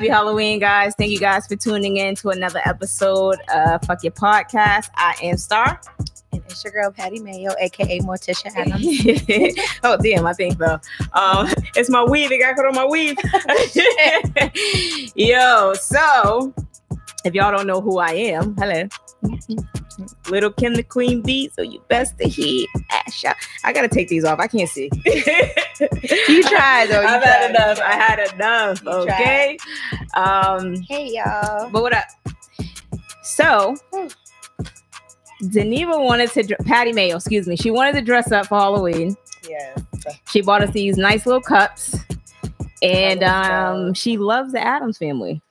Happy Halloween, guys. Thank you guys for tuning in to another episode of Fuck Your Podcast. I am Star. And it's your girl Patty Mayo, aka Morticia Addams. oh damn, I think though. Um, it's my weave. It got caught on my weave. Yo, so if y'all don't know who I am, hello. Little Kim the Queen Bee, so you best to hear. Asha. I gotta take these off. I can't see. you tried though. You I've tried, had enough. I had enough. You okay. Um, Hey y'all. but what up? So, Geneva wanted to, dr- Patty Mayo, excuse me, she wanted to dress up for Halloween. Yeah. She bought us these nice little cups, and um, she loves the Addams family.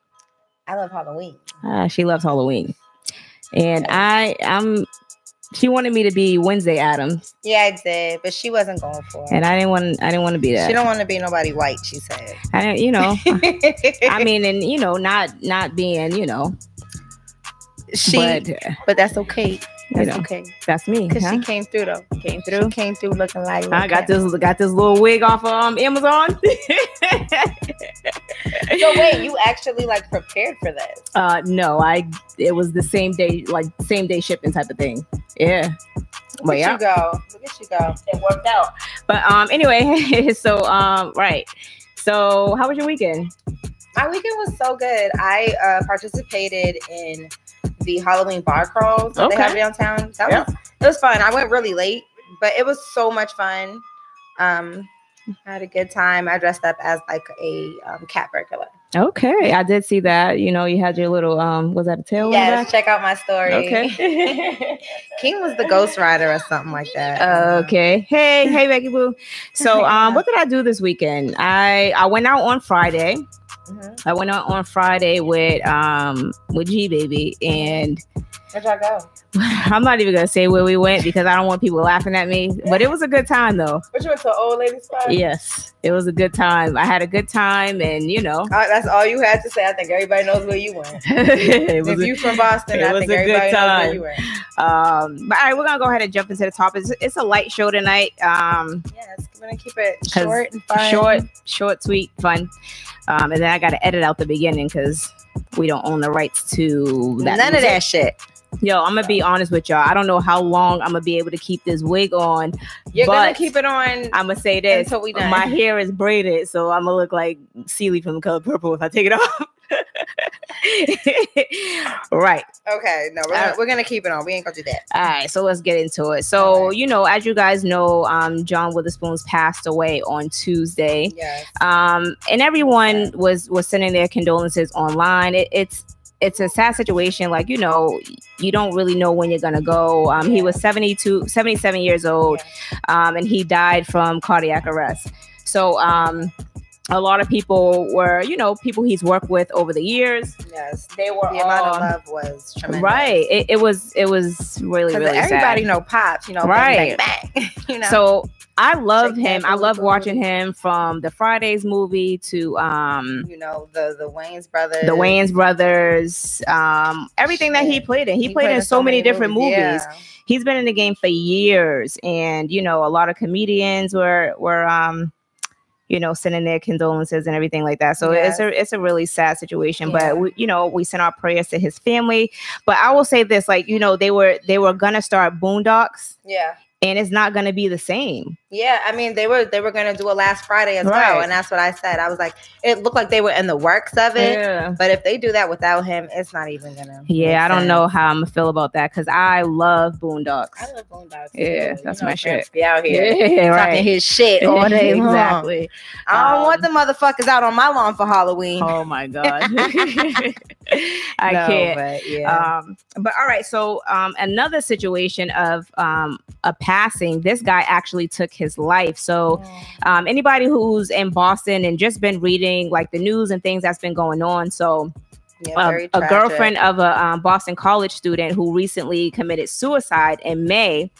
I love Halloween. Ah, she loves Halloween, and I, I'm. She wanted me to be Wednesday Addams, Yeah, I did, but she wasn't going for it. and I didn't want. I didn't want to be that. She don't want to be nobody white, she said. I didn't, you know. I mean, and you know, not not being, you know, she but but, that's okay. You That's know, okay. that's me. Because huh? she came through though. came She through. came through looking like I got this got this little wig off of um, Amazon. So wait, you actually like prepared for this? uh no, I it was the same day, like same day shipping type of thing. Yeah. Look But at yeah, you go. Look at you go. it worked out. But um anyway, so um right. So how was your weekend? My weekend was so good. I uh, participated in the Halloween bar crawls that they have downtown. That Yeah. was it was fun. I went really late, but it was so much fun. Um, I had a good time. I dressed up as like a um, cat burglar. Okay, I did see that. You know, you had your little um was that a tail? Yes, check out my story. Okay. King was the ghost rider or something like that. Okay. Hey, hey, Becky Boo. So, um, what did I do this weekend? I I went out on Friday. Mhm. I went out on Friday with um with G Baby, and Where'd y'all go? I'm not even gonna say where we went because I don't want people laughing at me. But it was a good time though. But you went to old lady spot? Yes, it was a good time. I had a good time, and you know, Uh, that's all you had to say. I think everybody knows where you went. if a- you from Boston, it I was think a good everybody knows time. where you went. um. But all right, we're gonna go ahead and jump into the topic. It's, it's a light show tonight. Um. Yes, we're gonna keep it short and fun. short, short, sweet, fun. Um, and then I got to edit out the beginning because we don't own the rights to that. None of that shit. Yo, I'm gonna be honest with y'all. I don't know how long I'm gonna be able to keep this wig on. You're gonna keep it on I'm gonna say this: until we done. my hair is braided, so I'm gonna look like Celie from the color purple if I take it off. right. okay, no, we're gonna, right. we're gonna keep it on. We ain't gonna do that. All right, so let's get into it. So, right. you know, as you guys know, um, John Witherspoon's passed away on Tuesday. Yes. um, and everyone was was sending their condolences online. It, it's it's a sad situation. Like you know, you don't really know when you're gonna go. Um, he was 72, 77 years old, um, and he died from cardiac arrest. So um, a lot of people were, you know, people he's worked with over the years. Yes. They were The amount of love was tremendous. right. It, it was it was really really everybody sad. know pops, you know, Right. bang, bang, bang, you know. So I love him. I love watching him from the Fridays movie to um you know, the the Wayne's brothers. the Wayans brothers, um, everything that he played in. He, played, in so many, different movies. Yeah. He's been in the game for years, and you know, a lot of comedians were were um, you know, sending their condolences and everything like that. So it's a it's a really sad situation. Yeah. But we, you know, we send our prayers to his family. But I will say this, like you know, they were they were gonna start Boondocks, Yeah. And it's not gonna be the same. Yeah, I mean they were they were gonna do it last Friday as Right. well, and that's what I said. I was like, it looked like they were in the works of it, Yeah. but if they do that without him, it's not even gonna. Yeah, I don't sense. know how I'm gonna feel about that because I love Boondocks. I love Boondocks. Yeah, too. that's You know, my shit. Be out here Yeah, talking his shit all day long. exactly. I don't Um, want the motherfuckers out on my lawn for Halloween. Oh my god. I No, can't. But yeah. Um, but all right, so um, another situation of um, a passing. This guy actually took his life. So um, anybody who's in Boston and just been reading like the news and things that's been going on. So Yeah, um, a girlfriend of a um, Boston college student who recently committed suicide in May.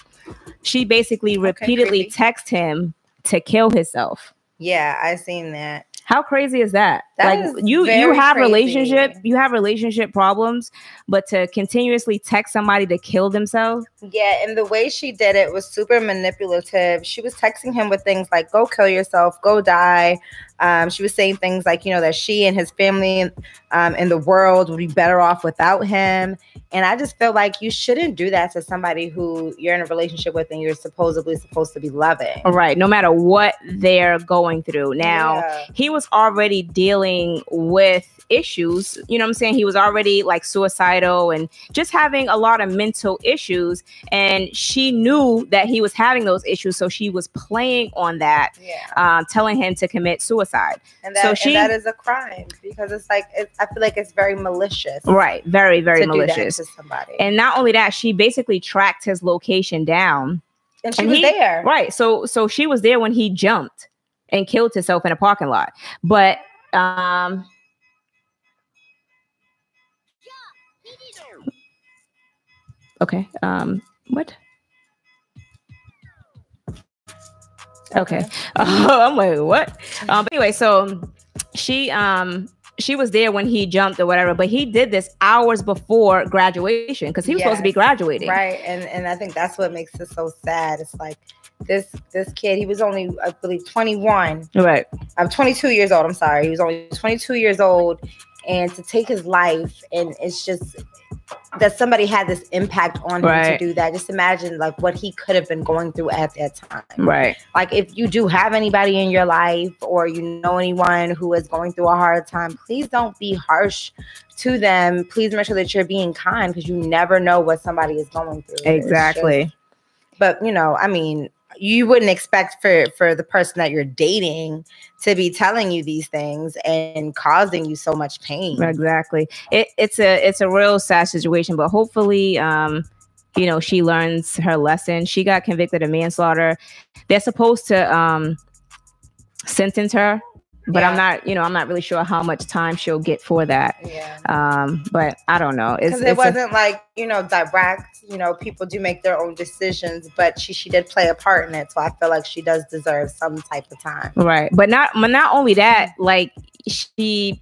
She basically repeatedly creepy. texted him to kill himself. Yeah, I've seen that. How crazy is that? That like is you you have crazy. relationship you have relationship problems, but to continuously text somebody to kill themselves. Yeah, and the way she did it was super manipulative. She was texting him with things like "Go kill yourself," "Go die," Um, she was saying things like, you know, that she and his family um, and the world would be better off without him. And I just feel like you shouldn't do that to somebody who you're in a relationship with and you're supposedly supposed to be loving. Right. No matter what they're going through. Now, yeah. he was already dealing with issues. You know what I'm saying? He was already like suicidal and just having a lot of mental issues. And she knew that he was having those issues. So she was playing on that, yeah. um, telling him to commit suicide. And that, so she, that is a crime because it's like, it, I feel like it's very malicious. Right. Very, very malicious. somebody. And not only that, she basically tracked his location down. And she and was he, there. Right. So so she was there when he jumped and killed himself in a parking lot. But um Okay. Um what? Okay. Oh, I'm like, what? Um, but anyway, so she um she was there when he jumped or whatever, but he did this hours before graduation because he was yes, supposed to be graduating. Right. And and I think that's what makes it so sad. It's like this this kid, he was only I believe 21. Right. I'm 22 years old. I'm sorry. He was only 22 years old and to take his life and it's just that somebody had this impact on him right. to do that. Just imagine like what he could have been going through at that time. Right. Like if you do have anybody in your life or you know anyone who is going through a hard time, please don't be harsh to them. Please make sure that you're being kind because you never know what somebody is going through. Exactly. Just, but you know, I mean, you wouldn't expect for for the person that you're dating to be telling you these things and causing you so much pain. Exactly. It, it's a it's a real sad situation but hopefully um you know she learns her lesson. She got convicted of manslaughter. They're supposed to um sentence her but yeah. I'm not, you know, I'm not really sure how much time she'll get for that. Yeah. Um, but I don't know. Because it wasn't a, like, you know, direct, you know, people do make their own decisions, but she she did play a part in it. So I feel like she does deserve some type of time. Right. But not but not only that, like she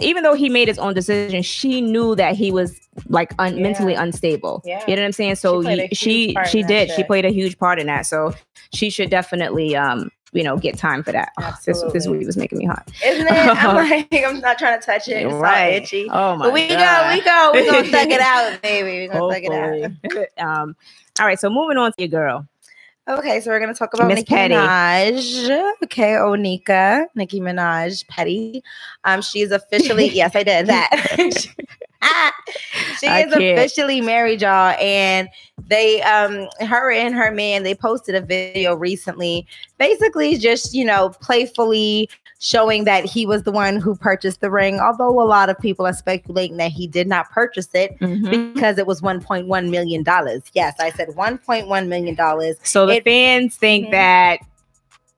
even though he made his own decision, she knew that he was like un- yeah. mentally unstable. Yeah. You know what I'm saying? So she she, she did. She played a huge part in that. So she should definitely um you know, get time for that. This, this weed was making me hot. Isn't it? I'm like, I'm not trying to touch it. It's right. itchy. Oh my but we God. go, we go. We're gonna thug it out, baby. We're gonna thug it out. um, all right, so moving on to your girl. Okay, so we're gonna talk about Miss Nicki Petty. Minaj. Okay, Onika, Nicki Minaj, Petty. Um, she's officially yes, I did that. she I is can't. officially married, y'all, and they, um, her and her man, they posted a video recently, basically just you know, playfully showing that he was the one who purchased the ring. Although a lot of people are speculating that he did not purchase it mm-hmm. because it was 1.1 million dollars. Yes, I said 1.1 million dollars. So the it, fans think mm-hmm. that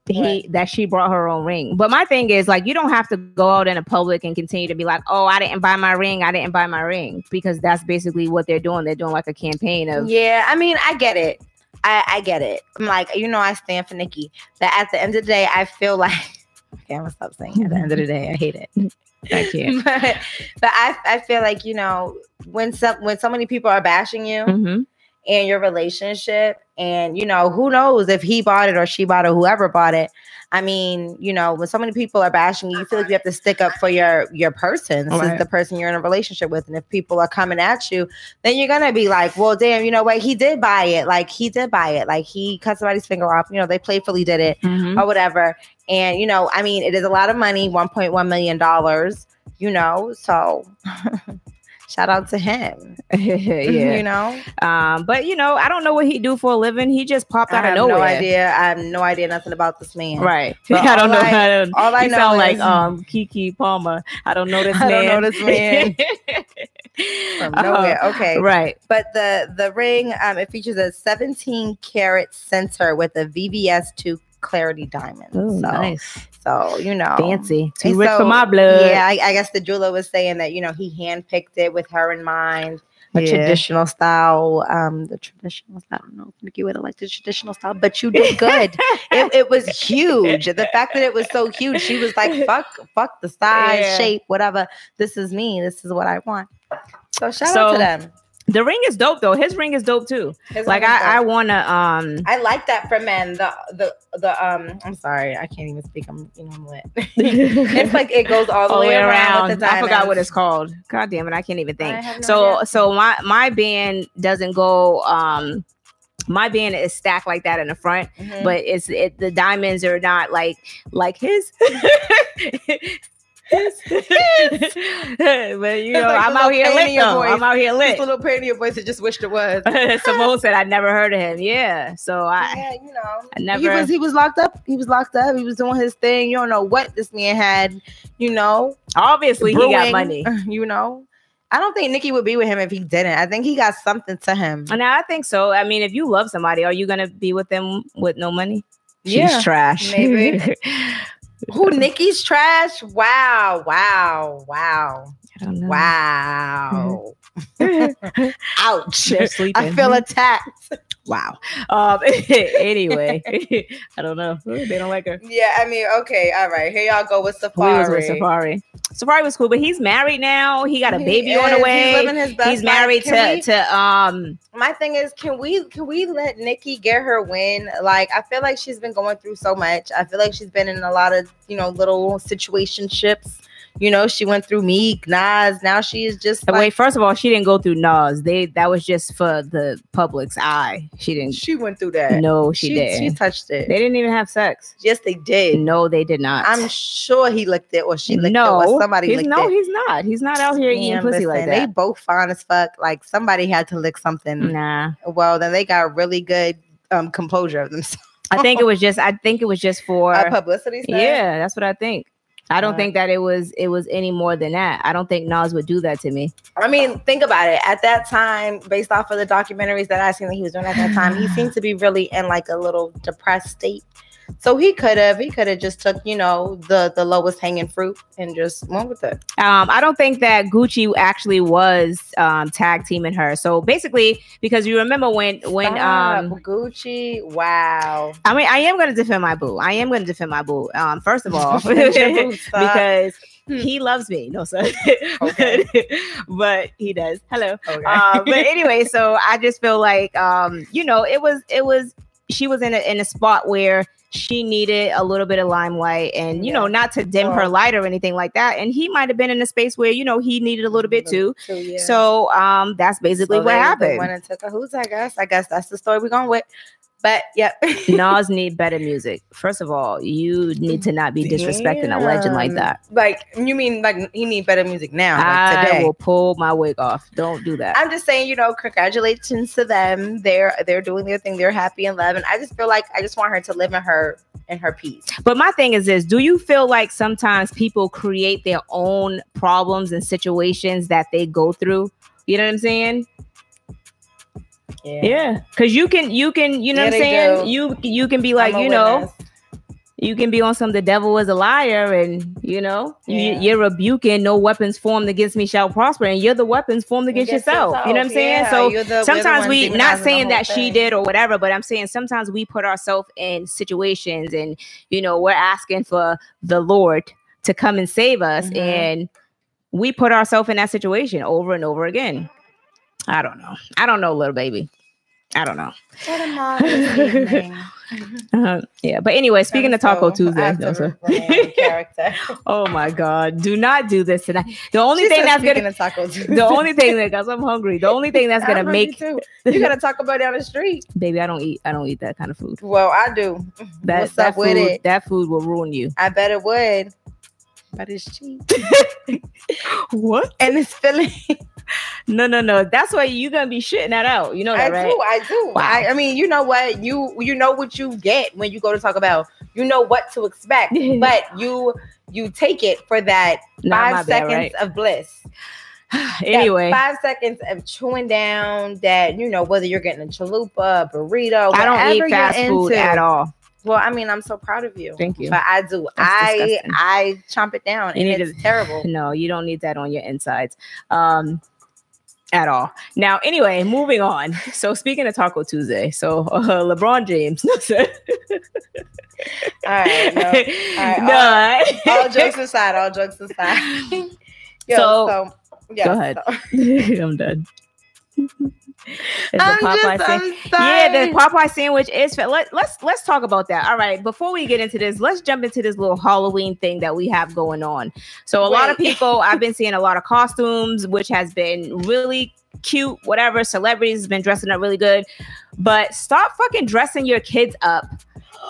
he that she brought her own ring. But my thing is like you don't have to go out in the public and continue to be like, "Oh, I didn't buy my ring. I didn't buy my ring." Because that's basically what they're doing. They're doing like a campaign of Yeah, I mean, I get it. I, I get it. I'm like, you know, I stand for Nicki. But at the end of the day, I feel like okay, I'm gonna stop saying at the end of the day, I hate it. Thank you. but, but I, I feel like, you know, when some when so many people are bashing you, mm-hmm in your relationship. And, you know, who knows if he bought it or she bought it, whoever bought it. I mean, you know, when so many people are bashing you, you feel like you have to stick up for your your person. This right. is the person you're in a relationship with. And if people are coming at you, then you're gonna be like, well, damn, you know what? He did buy it. Like he did buy it. Like he cut somebody's finger off. You know, they playfully did it mm-hmm. or whatever. And you know, I mean, it is a lot of money, 1.1 million dollars. You know, so shout out to him. yeah, you know. Um, but you know, I don't know what he do for a living. He just popped out I of nowhere. No idea. I have no idea nothing about this man. Right. I don't know. I, how to, all I know sound is, like um Keke Palmer. I don't know this I man. don't know this man. From nowhere. Uh, okay. Right. But the the ring um it features a 17 carat center with a VVS 2 clarity diamond. Ooh, so, nice. So you know, fancy. Too rich so, for my blood. Yeah, I, I, guess the jeweler was saying that you know he handpicked it with her in mind. A yeah. traditional style, um, the traditional. Style. I don't know if you would have liked the traditional style, but you did good. it, it, was huge. The fact that it was so huge, she was like, "Fuck, fuck the size, yeah. shape, whatever. This is me. This is what I want." So shout so, out to them. The ring is dope though. His ring is dope too. His like I, I wanna um I like that for men. The the the um I'm sorry, I can't even speak. I'm you know I'm lit. it's like it goes all the all way, way around. around I forgot what it's called. God damn it, I can't even think. No so idea. so my my band doesn't go um my band is stacked like that in the front, mm-hmm. but it's it, the diamonds are not like like his. but you know, like I'm out here lit though. I'm out here lit. A little pain in your voice. I just wished it was. Simone said I never heard of him. Yeah, so I. Yeah, you know, I never. He was he was locked up. He was locked up. He was doing his thing. You don't know what this man had. You know, obviously brewing, he got money. You know. I don't think Nicki would be with him if he didn't. I think he got something to him. And I think so. I mean, if you love somebody, are you gonna be with them with no money? She's yeah, trash. Maybe. Who Nicki's trash? Wow, wow, wow. I don't know. Wow. Ouch. I feel attacked. Wow. Um anyway, I don't know. They don't like her. Yeah, I mean, okay, all right. Here y'all go with Safaree. We was with Safaree. Safaree was cool, but he's married now. He got a baby on the way. He's living his best He's married to we, to um my thing is can we can we let Nicki get her win? Like I feel like she's been going through so much. I feel like she's been in a lot of, you know, little situationships you know, she went through Meek, Nas. Now she is just like, wait. First of all, she didn't go through Nas. They that was just for the public's eye. She didn't. She went through that. No, she, she didn't. She touched it. They didn't even have sex. Yes, they did. No, they did not. I'm sure he licked it, or she licked no, it, or somebody licked no, it. No, he's not. He's not out here eating pussy like that. They both fine as fuck. Like somebody had to lick something. Nah. Well, then they got really good um composure of themselves. I think it was just. I think it was just for a publicity. Yeah, that's what I think. I don't uh, think that it was it was any more than that. I don't think Nas would do that to me. I mean, think about it. At that time, based off of the documentaries that I seen that he was doing at that time, he seemed to be really in like a little depressed state. So he could have, he could have just took, you know, the the lowest hanging fruit and just went with it. Um, I don't think that Gucci actually was um, tag teaming her. So basically, because you remember when when Stop, um Gucci, wow. I mean, I am going to defend my boo. I am going to defend my boo. Um, first of all, because hmm. he loves me. No, sir. Okay. but he does. Hello. Okay. Um, but anyway, so I just feel like um, you know, it was it was she was in a in a spot where she needed a little bit of limelight and you yeah. know not to dim her light or anything like that. And he might have been in a space where you know he needed a little bit too, too yeah. so um that's basically so what happened went and took a who's i guess? I guess that's the story we're going with but yep. Nas need better music. First of all, you need to not be disrespecting Damn. a legend like that. Like you mean like he need better music now? Like I today. will pull my wig off. Don't do that. I'm just saying, you know, congratulations to them. They're they're doing their thing. They're happy and love. And I just feel like I just want her to live in her in her peace. But my thing is this: Do you feel like sometimes people create their own problems and situations that they go through? You know what I'm saying? Yeah. Cause you can you can, you know yeah, what I'm saying? You you can be like, you know, you can be on some the devil is a liar and you know yeah. you, are rebuking no weapons formed against me shall prosper and you're the weapons formed against, against yourself. yourself. you know what i'm saying yeah, so sometimes we not saying that thing. she did or whatever but i'm saying sometimes we put ourselves in situations and you know we're asking for the lord to come and save us mm-hmm. and we put ourselves in that situation over and over again i don't know i don't know little baby I don't know. uh, yeah, but anyway, speaking of Taco so Tuesday, no, character. oh my God, do not do this tonight. The only she thing that's gonna Taco the only thing that because I'm hungry. The only thing that's gonna make you gotta talk about down the street, baby. I don't eat. I don't eat that kind of food. Well, I do. That, What's that up food, with it? That food will ruin you. I bet it would but it's cheap. what? And it's filling. no, no, no. That's why you're gonna be shitting that out. You know that, I right? do. I do. Wow. I, I, mean, you know what? You you know what you get when you go to Taco Bell. You know what to expect, but you you take it for that Not five seconds bad, right? of bliss. anyway, five seconds of chewing down that you know whether you're getting a chalupa, burrito. I don't eat fast food into, at all. Well, I mean, I'm so proud of you. Thank you. But I do. That's I disgusting. I chomp it down, you and it's to, terrible. No, you don't need that on your insides. Um, at all. Now, anyway, moving on. So, speaking of Taco Tuesday, so uh, LeBron James. all right, no, all, right. All, all, jokes aside, all jokes aside. Yo, so, so yeah, go ahead. So. I'm done. I'm just, I'm yeah, the Popeye sandwich is. Let, let's let's talk about that. All right, before we get into this, let's jump into this little Halloween thing that we have going on. So a Wait. lot of people, I've been seeing a lot of costumes, which has been really cute. Whatever, celebrities have been dressing up really good, but stop fucking dressing your kids up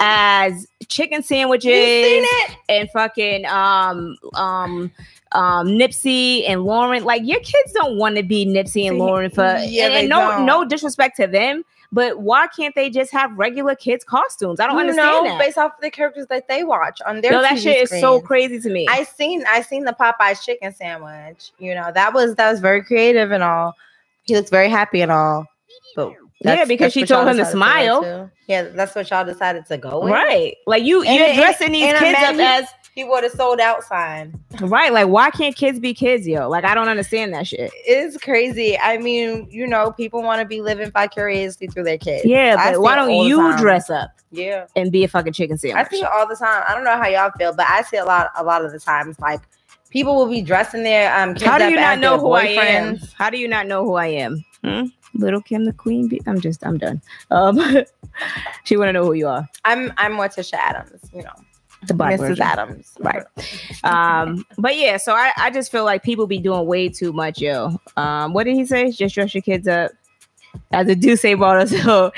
as chicken sandwiches and fucking um um um Nipsey and Lauren. Like your kids don't want to be Nipsey and Lauren for yeah, and, and no don't. no disrespect to them. But why can't they just have regular kids costumes? I don't understand know, that. Based off of the characters that they watch on their no, that TV shit screens. is so crazy to me. I seen I seen the Popeyes chicken sandwich. You know that was that was very creative and all. He looks very happy and all. But yeah, because she told him to smile. To yeah, that's what y'all decided to go with. Right. Like you, and you're dressing these kids up as he would have sold out sign. Right. Like, why can't kids be kids, yo? Like, I don't understand that shit. It's crazy. I mean, you know, people want to be living vicariously through their kids. Yeah, but why don't you dress up? Yeah. And be a fucking chicken sandwich. I see it all the time. I don't know how y'all feel, but I see a lot a lot of the times like people will be dressing their um How do you not know who I am? How do you not know who I am? Hmm? Little Kim the Queen. Bee? I'm just I'm done. Um she wanna know who you are. I'm I'm Morticia Addams. you know the black Mrs. Version. Addams. Right. um, but yeah, so I, I just feel like people be doing way too much, yo. Um, what did he say? Just dress your kids up as a Duce bottle. So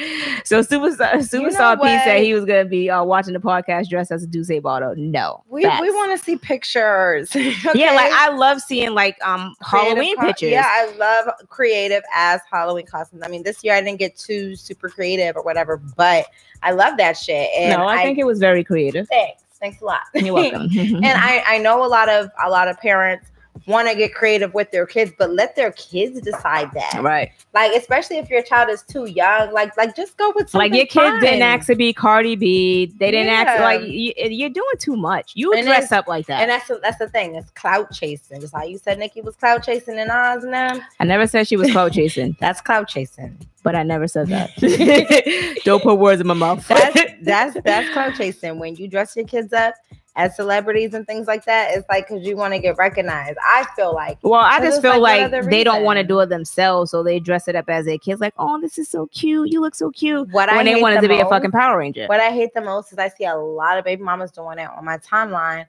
so Superstar Superstar you know P said he was gonna be uh, watching the podcast dressed as a Duce bottle. No. We facts. we want to see pictures. okay? Yeah, like I love seeing like um creative Halloween co- pictures. Yeah, I love creative as Halloween costumes. I mean, this year I didn't get too super creative or whatever, but I love that shit. And no, I, I think it was very creative. Thanks. Thanks a lot. You're welcome. and I, I know a lot of a lot of parents want to get creative with their kids, but let their kids decide that. Right. Like, especially if your child is too young, like, like just go with. Like your kids fun. didn't ask to be Cardi B. They didn't yeah. ask like you, are doing too much. You and dress up like that. And that's that's the thing. It's clout chasing. It's like you said, Nicki was clout chasing in Oz and them. I never said she was clout chasing. that's clout chasing. But I never said that. Don't put words in my mouth. that's that's that's clout chasing. When you dress your kids up as celebrities and things like that, it's like because you want to get recognized. I feel like. Well, I just feel like, like they don't want to do it themselves, so they dress it up as their kids. Like, oh, this is so cute. You look so cute. What when I they wanted the to most, be a fucking Power Ranger. What I hate the most is I see a lot of baby mamas doing it on my timeline.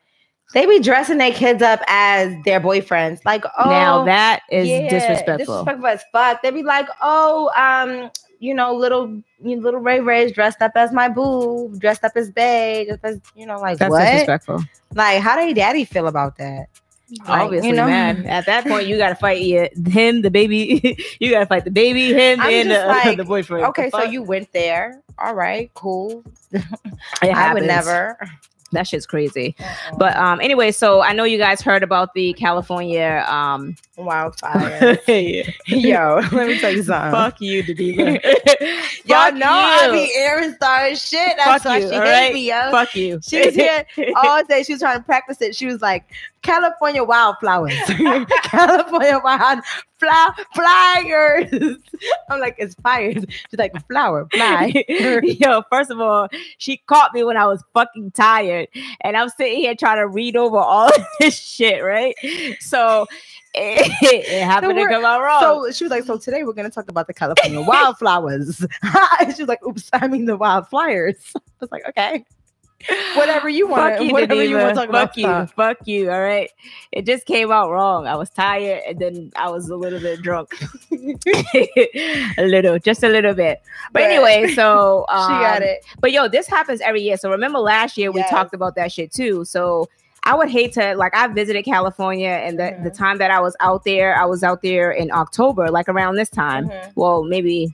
They be dressing their kids up as their boyfriends. Like, oh, now that is yeah, disrespectful. Disrespectful as fuck. They be like, oh, um, you know, little you little Ray Ray's dressed up as my boo, dressed up as Bay, just as you know, like That's what? disrespectful. Like, how did daddy feel about that? Like, Obviously, you know? man. At that point, you gotta fight him, the baby. you gotta fight the baby, him, I'm and uh, like, the boyfriend. Okay, so you went there. All right, cool. I would never. That shit's crazy. Uh-oh. But um, anyway, so I know you guys heard about the California um wildfire. Yo, let me tell you something. Fuck you, Diva. Y'all know you. I be airing star shit. That's Fuck why you, she hate me, yo. Fuck you. She was here all day. She was trying to practice it. She was like, California wildflowers. California wild flower flyers. I'm like, it's fires. She's like, flower, fly. Yo, first of all, she caught me when I was fucking tired. And I'm sitting here trying to read over all this shit, right? So it, it happened to come out wrong. So she was like, So today we're gonna talk about the California wildflowers. she was like, Oops, I mean the wildflyers. I was like, okay whatever you want. Fuck you, whatever you want to talk Fuck about. you. Fuck you. All right. It just came out wrong. I was tired and then I was a little bit drunk. a little, just a little bit. But, but anyway, so um, she got it. But yo, this happens every year. So remember last year we talked about that shit too. So I would hate to like I visited California and the, mm-hmm. the time that I was out there, I was out there in October, like around this time. Mm-hmm. Well, maybe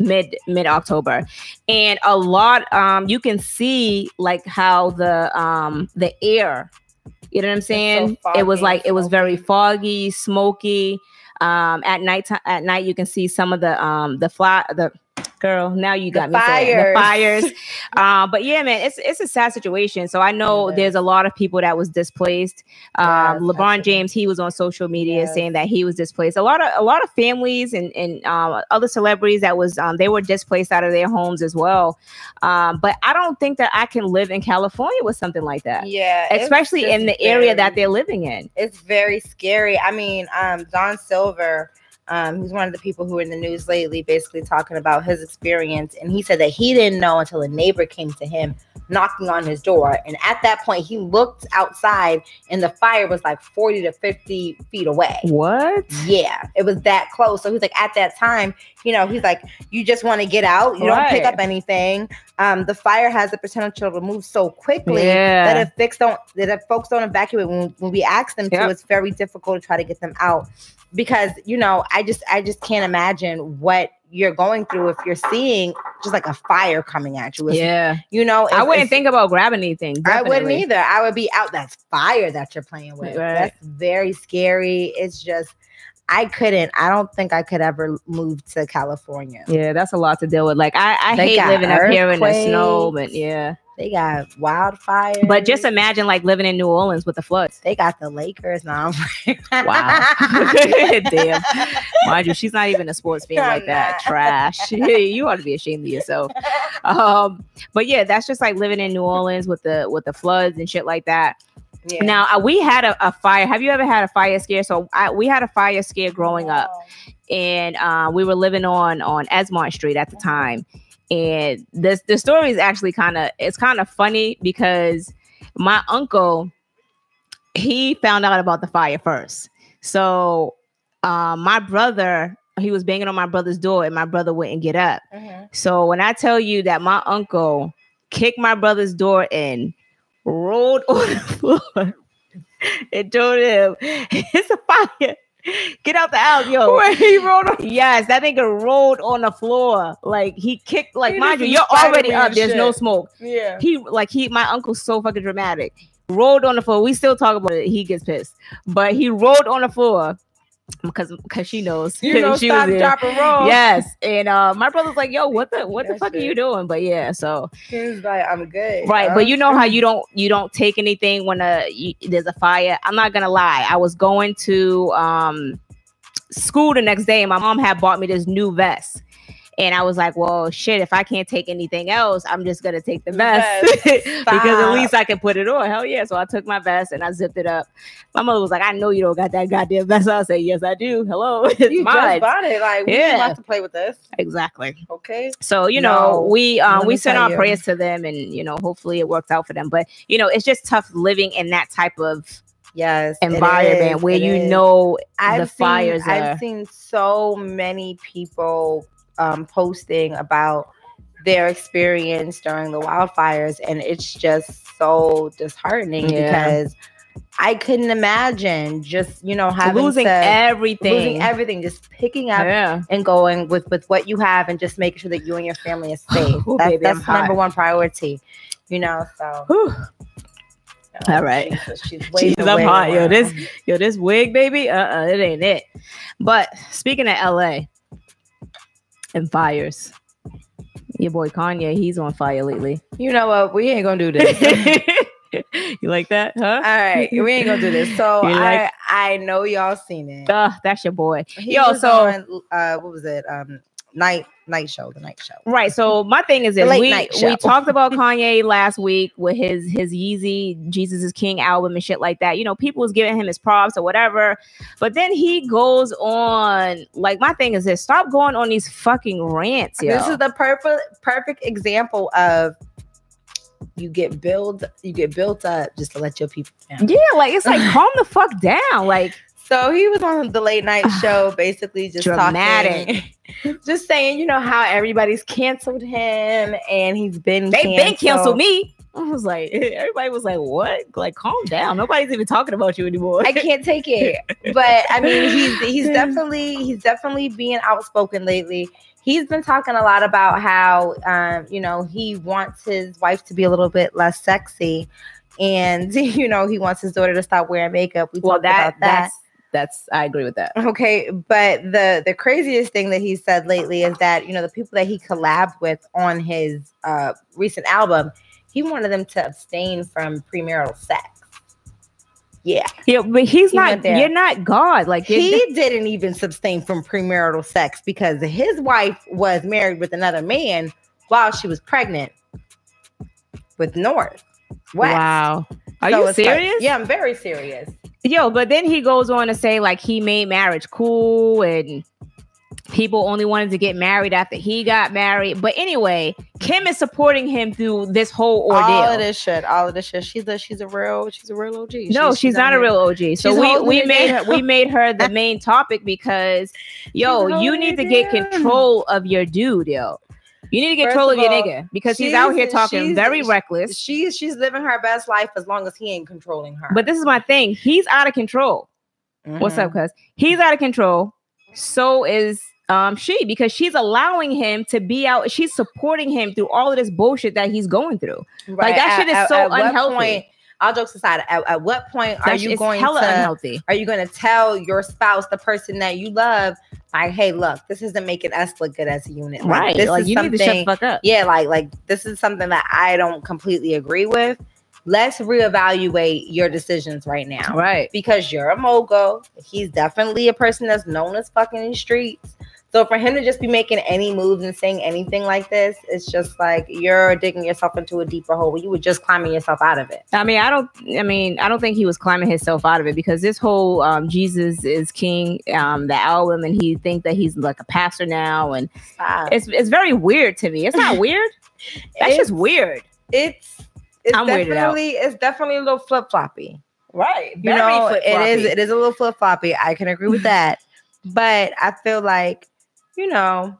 mid mid October, and a lot um you can see like how the um the air, you know what I'm saying? So it was like it was very foggy, smoky. Um, at night at night you can see some of the um the fly the girl. Now you got the me fires. the fires. um, but yeah, man, it's it's a sad situation. So I know there's a lot of people that was displaced. Um, yes, LeBron James, he was on social media yes. saying that he was displaced. A lot of a lot of families and and um, other celebrities that was um, they were displaced out of their homes as well. Um, but I don't think that I can live in California with something like that. Yeah, especially in the very, area that they're living in. It's very scary. I mean, um, Don Silver Um, he's one of the people who were in the news lately, basically talking about his experience. And he said that he didn't know until a neighbor came to him knocking on his door. And at that point, he looked outside and the fire was like 40 to 50 feet away. What? Yeah, it was that close. So he's like, at that time, you know, he's like, you just want to get out. You right. don't pick up anything. Um, the fire has the potential to move so quickly yeah. that if folks don't that if folks don't evacuate when, when we ask them yep. to, it's very difficult to try to get them out because you know i just i just can't imagine what you're going through if you're seeing just like a fire coming at you. It's, yeah. You know, I wouldn't think about grabbing anything. Definitely. I wouldn't either. I would be out. That's fire that you're playing with. Right. That's very scary. It's just, I couldn't. I don't think I could ever move to California. Yeah, that's a lot to deal with. Like I, I hate living up here in the snow, but yeah. They got wildfires. But just imagine like living in New Orleans with the floods. They got the Lakers now. wow. Damn. Mind you, she's not even a sports fan like that. Trash. you ought to be ashamed of yourself. Um, but yeah, that's just like living in New Orleans with the with the floods and shit like that. Yeah. Now uh, we had a, a, fire. Have you ever had a fire scare? So I, we had a fire scare growing up, and uh, we were living on on Esmont Street at the time and this the story is actually kind of it's kind of funny because my uncle he found out about the fire first. So um, my brother he was banging on my brother's door and my brother wouldn't get up. Mm-hmm. so when i tell you that my uncle kicked my brother's door in rolled on the floor and told him it's a fire Get out the house, yo. Wait, he rolled on. Yes, that nigga rolled on the floor. Like he kicked. Like he mind you, you're already up. There's shit. no smoke. Yeah. He like he. My uncle's so fucking dramatic. Rolled on the floor. We still talk about it. He gets pissed, but he rolled on the floor because because she knows. You know she stop was drop and roll yes and uh my brother's like yo what the what the fuck are you doing? But yeah so he's like i'm good right but you know how you don't you don't take anything when a you, there's a fire? I'm not gonna lie. I was going to um school the next day and my mom had bought me this new vest and I was like, well, shit, if I can't take anything else, I'm just going to take the vest because at least I can put it on. Hell yeah. So I took my vest and I zipped it up. My mother was like, I know you don't got that goddamn vest. I said, yes, I do. Hello. It's you mine. just bought it. Like, we yeah. have to play with this. Exactly. Okay. So, you no, know, we, um, we send our you. prayers to them and, you know, hopefully it works out for them. But, you know, it's just tough living in that type of yes environment where you is. know I've the seen, fires are. I've seen so many people um, posting about their experience during the wildfires, and it's just so disheartening yeah. because I couldn't imagine just you know having losing to, everything, losing everything, just picking up yeah. and going with with what you have, and just making sure that you and your family is safe. Ooh, that, baby, that's number one priority, you know. So. All right. Jesus, she's, she's I'm hot. Yo, this yo, this wig, baby. Uh-uh, it ain't it. But speaking of LA, and fires. Your boy Kanye, he's on fire lately. You know what? We ain't gonna do this. you like that, huh? All right, we ain't gonna do this. So I I know y'all seen it. Uh, that's your boy. He Yo, so on, uh, what was it? Um, night night show, the night show. Right. So my thing is this: we we talked about Kanye last week with his his Yeezy Jesus is King album and shit like that. You know, people was giving him his props or whatever, but then he goes on. Like my thing is this: stop going on these fucking rants. Yo. This is the perfect perfect example of you get built you get built up just to let your people down. Yeah, like it's like calm the fuck down. Like so he was on the late night show, basically just Dramatic. talking, just saying, you know, how everybody's canceled him and he's been they canceled. been canceled me. I was like, everybody was like, what? Like, calm down. Nobody's even talking about you anymore. I can't take it. But I mean, he's he's definitely he's definitely being outspoken lately. He's been talking a lot about how um, you know, he wants his wife to be a little bit less sexy. And you know, he wants his daughter to stop wearing makeup. We well, that, about that that's I agree with that. Okay, but the the craziest thing that he said lately is that you know the people that he collabed with on his uh, recent album, he wanted them to abstain from premarital sex. Yeah, yeah, but he's he not. You're not God. Like he didn't even abstain from premarital sex because his wife was married with another man while she was pregnant with North. West. Wow, are so you serious? Like, yeah, I'm very serious. Yo, but then he goes on to say like he made marriage cool and people only wanted to get married after he got married. But anyway, Kim is supporting him through this whole ordeal. All of this shit, all of this shit. She's a she's a real she's a real OG. No, she's, she's not a real OG. So we we made her, we made her the main topic because yo, you need to get control of your dude, yo. You need to get First control of, of your nigga because he's out here talking very reckless. She's she's living her best life as long as he ain't controlling her. But this is my thing. He's out of control. Mm-hmm. What's up, mm-hmm. cuz? He's out of control. So is um, she because she's allowing him to be out. She's supporting him through all of this bullshit that he's going through. Right. Like that at, shit is at, so at unhealthy. All jokes aside, at, at what point that are you going to unhealthy. are you going to tell your spouse, the person that you love, like, hey, look, this isn't making us look good as a unit. Like, right. This like, is you something, need to shut the fuck up. Yeah, like, like this is something that I don't completely agree with. Let's reevaluate your decisions right now. Right. Because you're a mogul. He's definitely a person that's known as fucking in streets. So for him to just be making any moves and saying anything like this, it's just like you're digging yourself into a deeper hole. You were just climbing yourself out of it. I mean, I don't. I mean, I don't think he was climbing himself out of it because this whole um, Jesus is King, um, the album, and he think that he's like a pastor now, and it's it's very weird to me. It's not weird. That's just weird. It's it's I'm definitely it's definitely a little flip floppy. Right. You know, it is it is a little flip floppy. I can agree with that. but I feel like you know,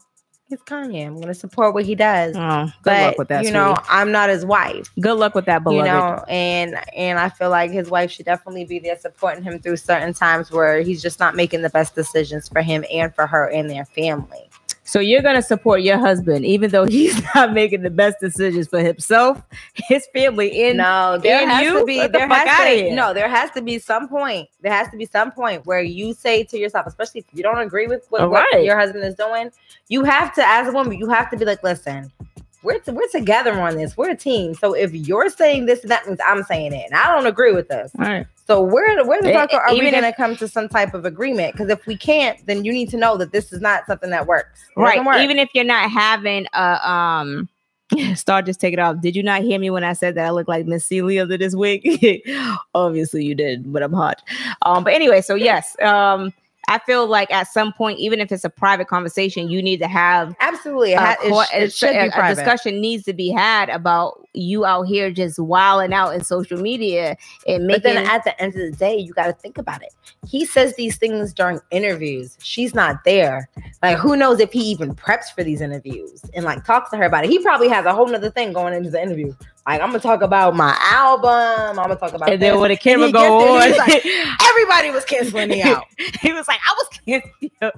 it's Kanye. I'm gonna support what he does. Oh, good but, luck with that. You know, I'm not his wife. Good luck with that, beloved. You know, and and I feel like his wife should definitely be there supporting him through certain times where he's just not making the best decisions for him and for her and their family. So you're gonna support your husband, even though he's not making the best decisions for himself, his family, and no, there has you? to be there the has to no, there has to be some point. There has to be some point where you say to yourself, especially if you don't agree with what, what your husband is doing, you have to, as a woman, you have to be like, listen, we're t- we're together on this. We're a team. So if you're saying this, that means I'm saying it, and I don't agree with this. All right. So where where the fuck are we going to come to some type of agreement? Because if we can't, then you need to know that this is not something that works. It right. Work. Even if you're not having a um. Star just take it off. Did you not hear me when I said that I look like Miss Celia under this wig? Obviously you did, but I'm hot. Um, but anyway, so yes, um, I feel like at some point, even if it's a private conversation, you need to have absolutely uh, a, it, it should a, a discussion needs to be had about you out here just wilding out in social media and making. But then at the end of the day, you got to think about it. He says these things during interviews. She's not there. Like, who knows if he even preps for these interviews and like talks to her about it? He probably has a whole nother thing going into the interview. Like, I'm gonna talk about my album. I'm gonna talk about. And this. then when the camera go on, like, everybody was canceling me out. he was like, I was canceling.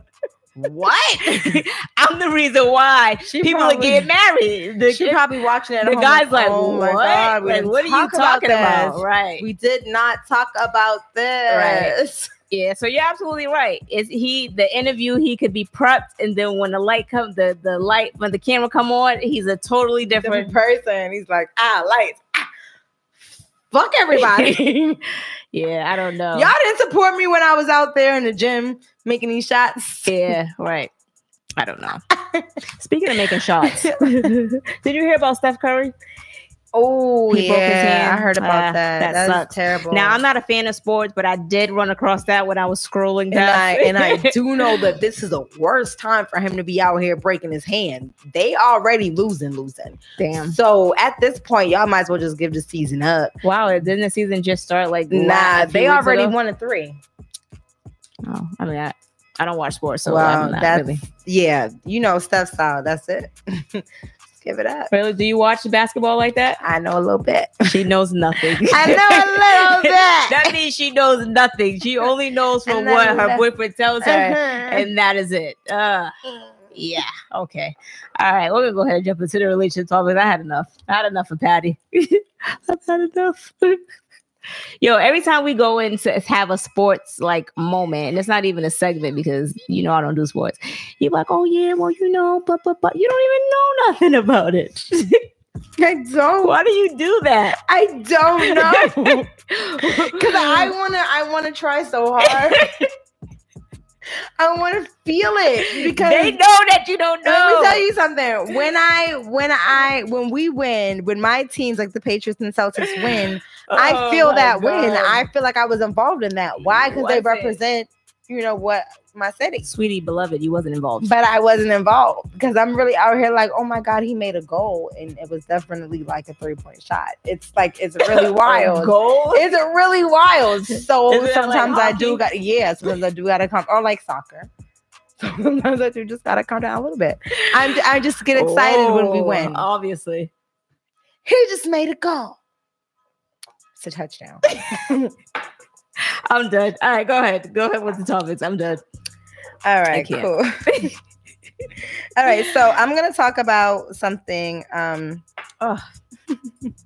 What? I'm the reason why she people probably, are getting married. The, she probably watching it. The guy's like, oh what? God, like, what are you talking about, about? Right. We did not talk about this. Right. Yeah, so you're absolutely right. Is he the interview? He could be prepped, and then when the light comes, the the light when the camera come on, he's a totally different, different person. He's like, ah, lights, ah. fuck everybody. yeah, I don't know. Y'all didn't support me when I was out there in the gym making these shots. Yeah, right. I don't know. Speaking of making shots, did you hear about Steph Curry? Oh yeah, I heard about uh, that. That, that sucks. Terrible. Now I'm not a fan of sports, but I did run across that when I was scrolling down. And I, and I do know that this is the worst time for him to be out here breaking his hand. They already losing, losing. Damn. So at this point, y'all might as well just give the season up. Wow, didn't the season just start like? Nah, they already ago? won a three. Oh, I mean, I, I don't watch sports, so well, that's really. yeah, you know, Steph style. That's it. give it up. Really? Do you watch basketball like that? I know a little bit. She knows nothing. I know a little bit. that means she knows nothing. She only knows from what her boyfriend tells her, uh-huh. and that is it. Uh, yeah. Okay. All right. We're gonna go ahead and jump into the relationship topic. I had enough. I had enough of Patty. I've had enough. Yo, every time we go in to have a sports like moment, and it's not even a segment because you know I don't do sports. You're like, oh yeah, well you know, but but but you don't even know nothing about it. I don't. Why do you do that? I don't know. Because I wanna, I wanna try so hard. I want to feel it because they know that you don't know. Let me tell you something. When I, when I, when we win, when my teams like the Patriots and Celtics win, I oh feel that God. win. I feel like I was involved in that. Why? Because they represent you know what my city. Sweetie, beloved, you wasn't involved. But I wasn't involved because I'm really out here like, oh my God, he made a goal. And it was definitely like a three point shot. It's like, it's really wild. goal? It's really wild. So sometimes like I do got, yeah, sometimes I do got to come, or like soccer. Sometimes I do just got to calm down a little bit. I'm, I just get excited oh, when we oh, win. Obviously. He just made a goal. It's a touchdown. I'm done. All right, go ahead. Go ahead with the topics. I'm done. All right, cool. All right, so I'm gonna talk about something. Um, oh.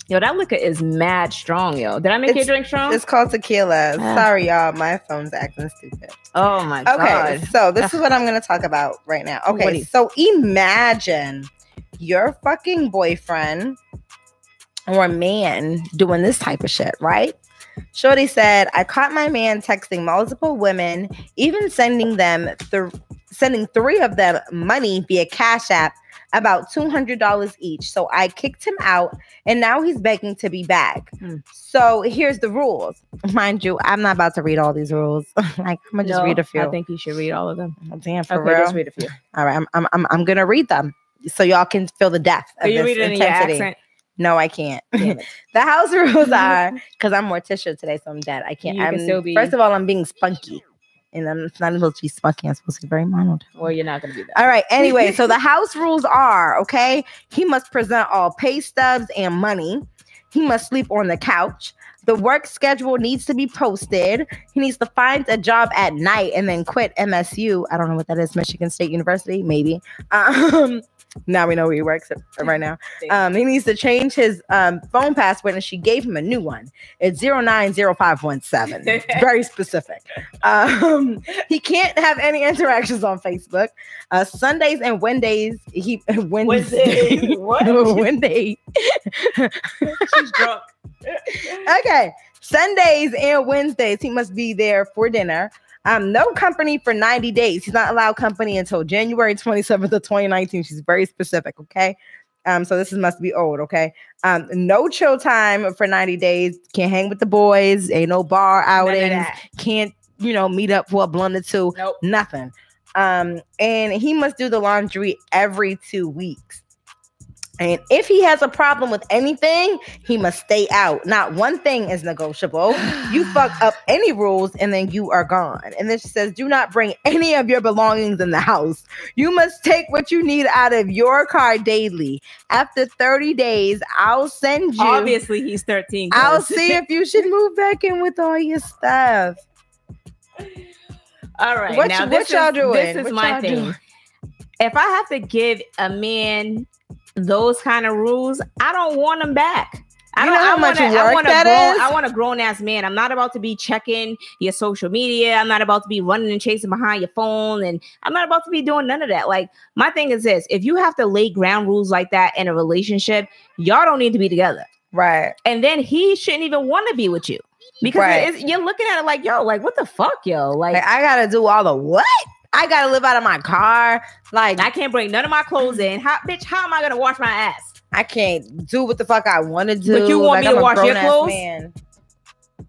yo, that liquor is mad strong, yo. Did I make you drink strong? It's called tequila. Ah. Sorry, y'all. My phone's acting stupid. Oh my okay, god. Okay, so this is what I'm gonna talk about right now. Okay, so imagine your fucking boyfriend or man doing this type of shit, right? Shorty said, I caught my man texting multiple women, even sending them th- sending three of them money via Cash App, about $200 each. So I kicked him out and now he's begging to be back. Hmm. So here's the rules. Mind you, I'm not about to read all these rules. like I'm gonna just read a few. I think you should read all of them. Oh, damn, for okay, real. Just read a few. All right, I'm I'm I'm, I'm gonna read them so y'all can feel the depth of you this read it intensity. In your accent? No, I can't. the house rules are because I'm Morticia today, so I'm dead. I can't. You I'm, can still be. First of all, I'm being spunky. And I'm not supposed to be spunky. I'm supposed to be very mild. Well, you're not going to be that. All right. Anyway, so the house rules are okay. He must present all pay stubs and money. He must sleep on the couch. The work schedule needs to be posted. He needs to find a job at night and then quit MSU. I don't know what that is, Michigan State University, maybe. Um, now we know where he works right now. Um, he needs to change his um, phone password, and she gave him a new one. It's 090517. Very specific. Um, he can't have any interactions on Facebook. Uh, Sundays and Wednesdays, he Wednesday. Wednesday. What? Wednesday. She's drunk. okay. Sundays and Wednesdays, he must be there for dinner. Um, no company for 90 days. He's not allowed company until January 27th of 2019. She's very specific, okay? Um, so this is, must be old, okay? Um, no chill time for 90 days. Can't hang with the boys, ain't no bar outings, can't, you know, meet up for a blunt or two. Nope. Nothing. Um, and he must do the laundry every two weeks. And if he has a problem with anything, he must stay out. Not one thing is negotiable. You fuck up any rules and then you are gone. And then she says, Do not bring any of your belongings in the house. You must take what you need out of your car daily. After 30 days, I'll send you. Obviously, he's 13. I'll see if you should move back in with all your stuff. All right. What, now, what y'all doing? This is what my thing. Doing? If I have to give a man those kind of rules, I don't want them back. I don't know how much wanna, work I want that grown, is? I want a grown ass man. I'm not about to be checking your social media. I'm not about to be running and chasing behind your phone, and I'm not about to be doing none of that. Like my thing is this: if you have to lay ground rules like that in a relationship, y'all don't need to be together, right? And then he shouldn't even want to be with you because right. you're looking at it like, yo, like what the fuck, yo, like, like I gotta do all the what? I gotta live out of my car. Like I can't bring none of my clothes in. How bitch, how am I gonna wash my ass? I can't do what the fuck I want to do. But you want like, me to I'm wash your clothes? Man.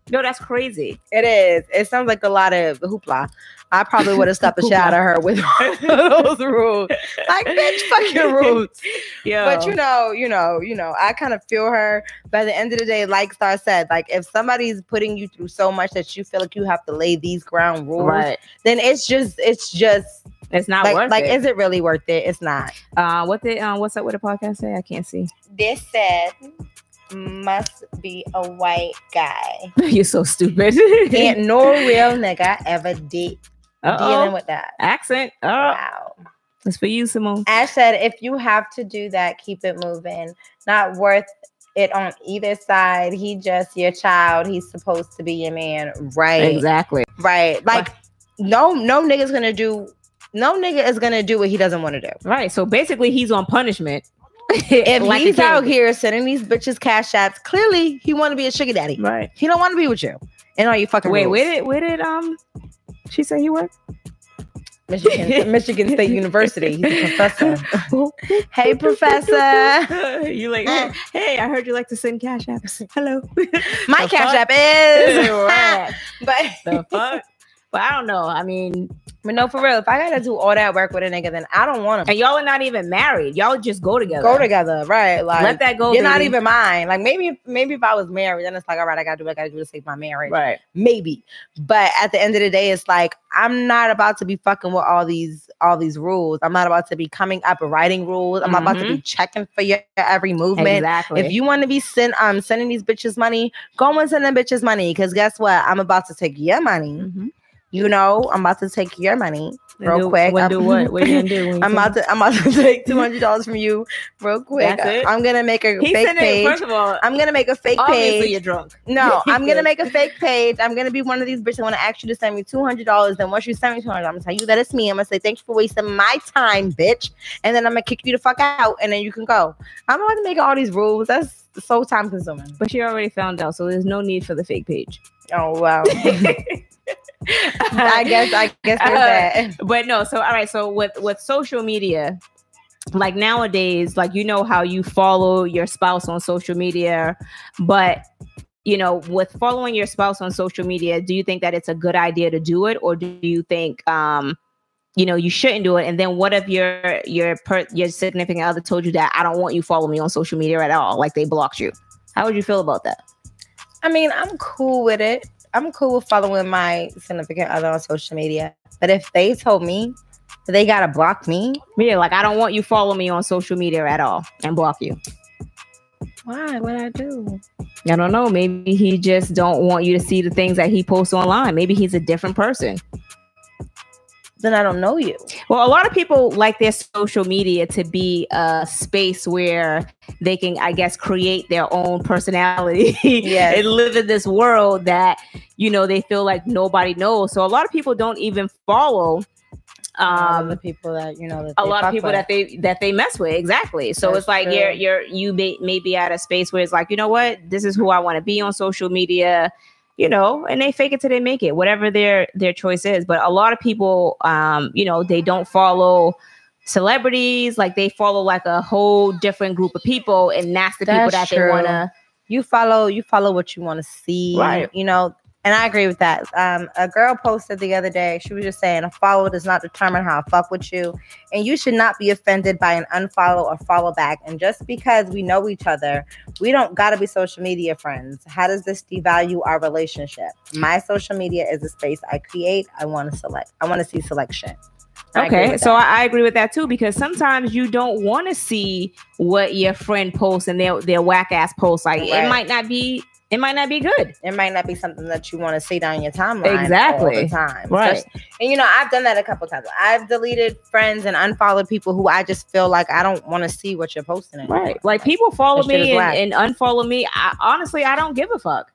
No, that's crazy. It is. It sounds like a lot of hoopla. I probably would have stopped the shit out of her with those rules. Like, bitch, fuck your rules. Yeah. But you know, you know, you know, I kind of feel her. By the end of the day, like Star said, like if somebody's putting you through so much that you feel like you have to lay these ground rules, right. then it's just, it's just it's not like, worth like, is it really worth it? It's not. Uh what the uh, what's up with the podcast say? I can't see. This said must be a white guy. You're so stupid. and no real nigga ever did Uh-oh. dealing with that. Accent. Oh. Wow. That's for you, Simone. Ash said, if you have to do that, keep it moving. Not worth it on either side. He just your child. He's supposed to be your man. Right. Exactly. Right. Like no, no nigga's gonna do no nigga is gonna do what he doesn't want to do. Right. So basically he's on punishment. if like he's out here sending these bitches cash apps, clearly he want to be a sugar daddy. Right. He don't want to be with you. And are you fucking Wait, rules. where did where did um she say he worked? Michigan, Michigan State University. He's a professor. hey, professor. You like? Hey, I heard you like to send cash apps. Hello. My the cash fuck? app is. but the fuck. But I don't know. I mean, but no, for real. If I gotta do all that work with a nigga, then I don't want him. And y'all are not even married. Y'all just go together. Go together, right? Like let that go. You're baby. not even mine. Like maybe, maybe if I was married, then it's like, all right, I gotta do what I gotta do to save my marriage. Right. Maybe. But at the end of the day, it's like I'm not about to be fucking with all these all these rules. I'm not about to be coming up and writing rules. I'm mm-hmm. not about to be mm-hmm. checking for your every movement. Exactly. If you want to be send um sending these bitches money, go and send them bitches money. Cause guess what? I'm about to take your money. Mm-hmm you know, I'm about to take your money real do, quick. I'm, do what? What are you gonna do? I'm about to I'm about to take two hundred dollars from you real quick. I'm gonna make a He's fake page. It, first of all, I'm gonna make a fake obviously page. you're drunk. No, I'm gonna make a fake page. I'm gonna be one of these bitches. I want to ask you to send me two hundred dollars. Then once you send me two hundred, I'm gonna tell you that it's me. I'm gonna say thank you for wasting my time, bitch. And then I'm gonna kick you the fuck out, and then you can go. I'm about to make all these rules. That's so time consuming. But you already found out, so there's no need for the fake page. Oh wow. I guess I guess there's uh, that. But no, so all right, so with with social media, like nowadays, like you know how you follow your spouse on social media, but you know, with following your spouse on social media, do you think that it's a good idea to do it, or do you think um you know you shouldn't do it? And then what if your your per, your significant other told you that i don't want you follow me on social media at all like they blocked you? How would you feel about that? I mean i'm cool with it I'm cool with following my significant other on social media. But if they told me they gotta block me, yeah, like I don't want you follow me on social media at all and block you. Why? What I do? I don't know. Maybe he just don't want you to see the things that he posts online. Maybe he's a different person then I don't know you. Well, a lot of people like their social media to be a space where they can, I guess, create their own personality yes. and live in this world that, you know, they feel like nobody knows. So a lot of people don't even follow um the people that you know a lot of people with. that they that they mess with exactly so That's it's like true. you're you're you may, may be at a space where it's like you know what this is who i want to be on social media you know, and they fake it till they make it, whatever their their choice is. But a lot of people, um, you know, they don't follow celebrities, like they follow like a whole different group of people, and that's the that's people that true. they wanna. You follow, you follow what you want to see, right? You know, and I agree with that. Um, a girl posted the other day, she was just saying a follow does not determine how I fuck with you. And you should not be offended by an unfollow or follow back. And just because we know each other, we don't gotta be social media friends. How does this devalue our relationship? My social media is a space I create. I want to select, I want to see selection. okay, so I, I, agree with that too because sometimes you don't want to see what your friend posts and their their whack ass posts. Like right. it might not be it might not be good. It might not be something that you want to see down your timeline exactly all the time. Right. and you know, I've done that a couple times. I've deleted friends and unfollowed people who I just feel like I don't want to see what you're posting. Anymore. Right. Like people follow me and, and, unfollow me. I, honestly, I don't give a fuck.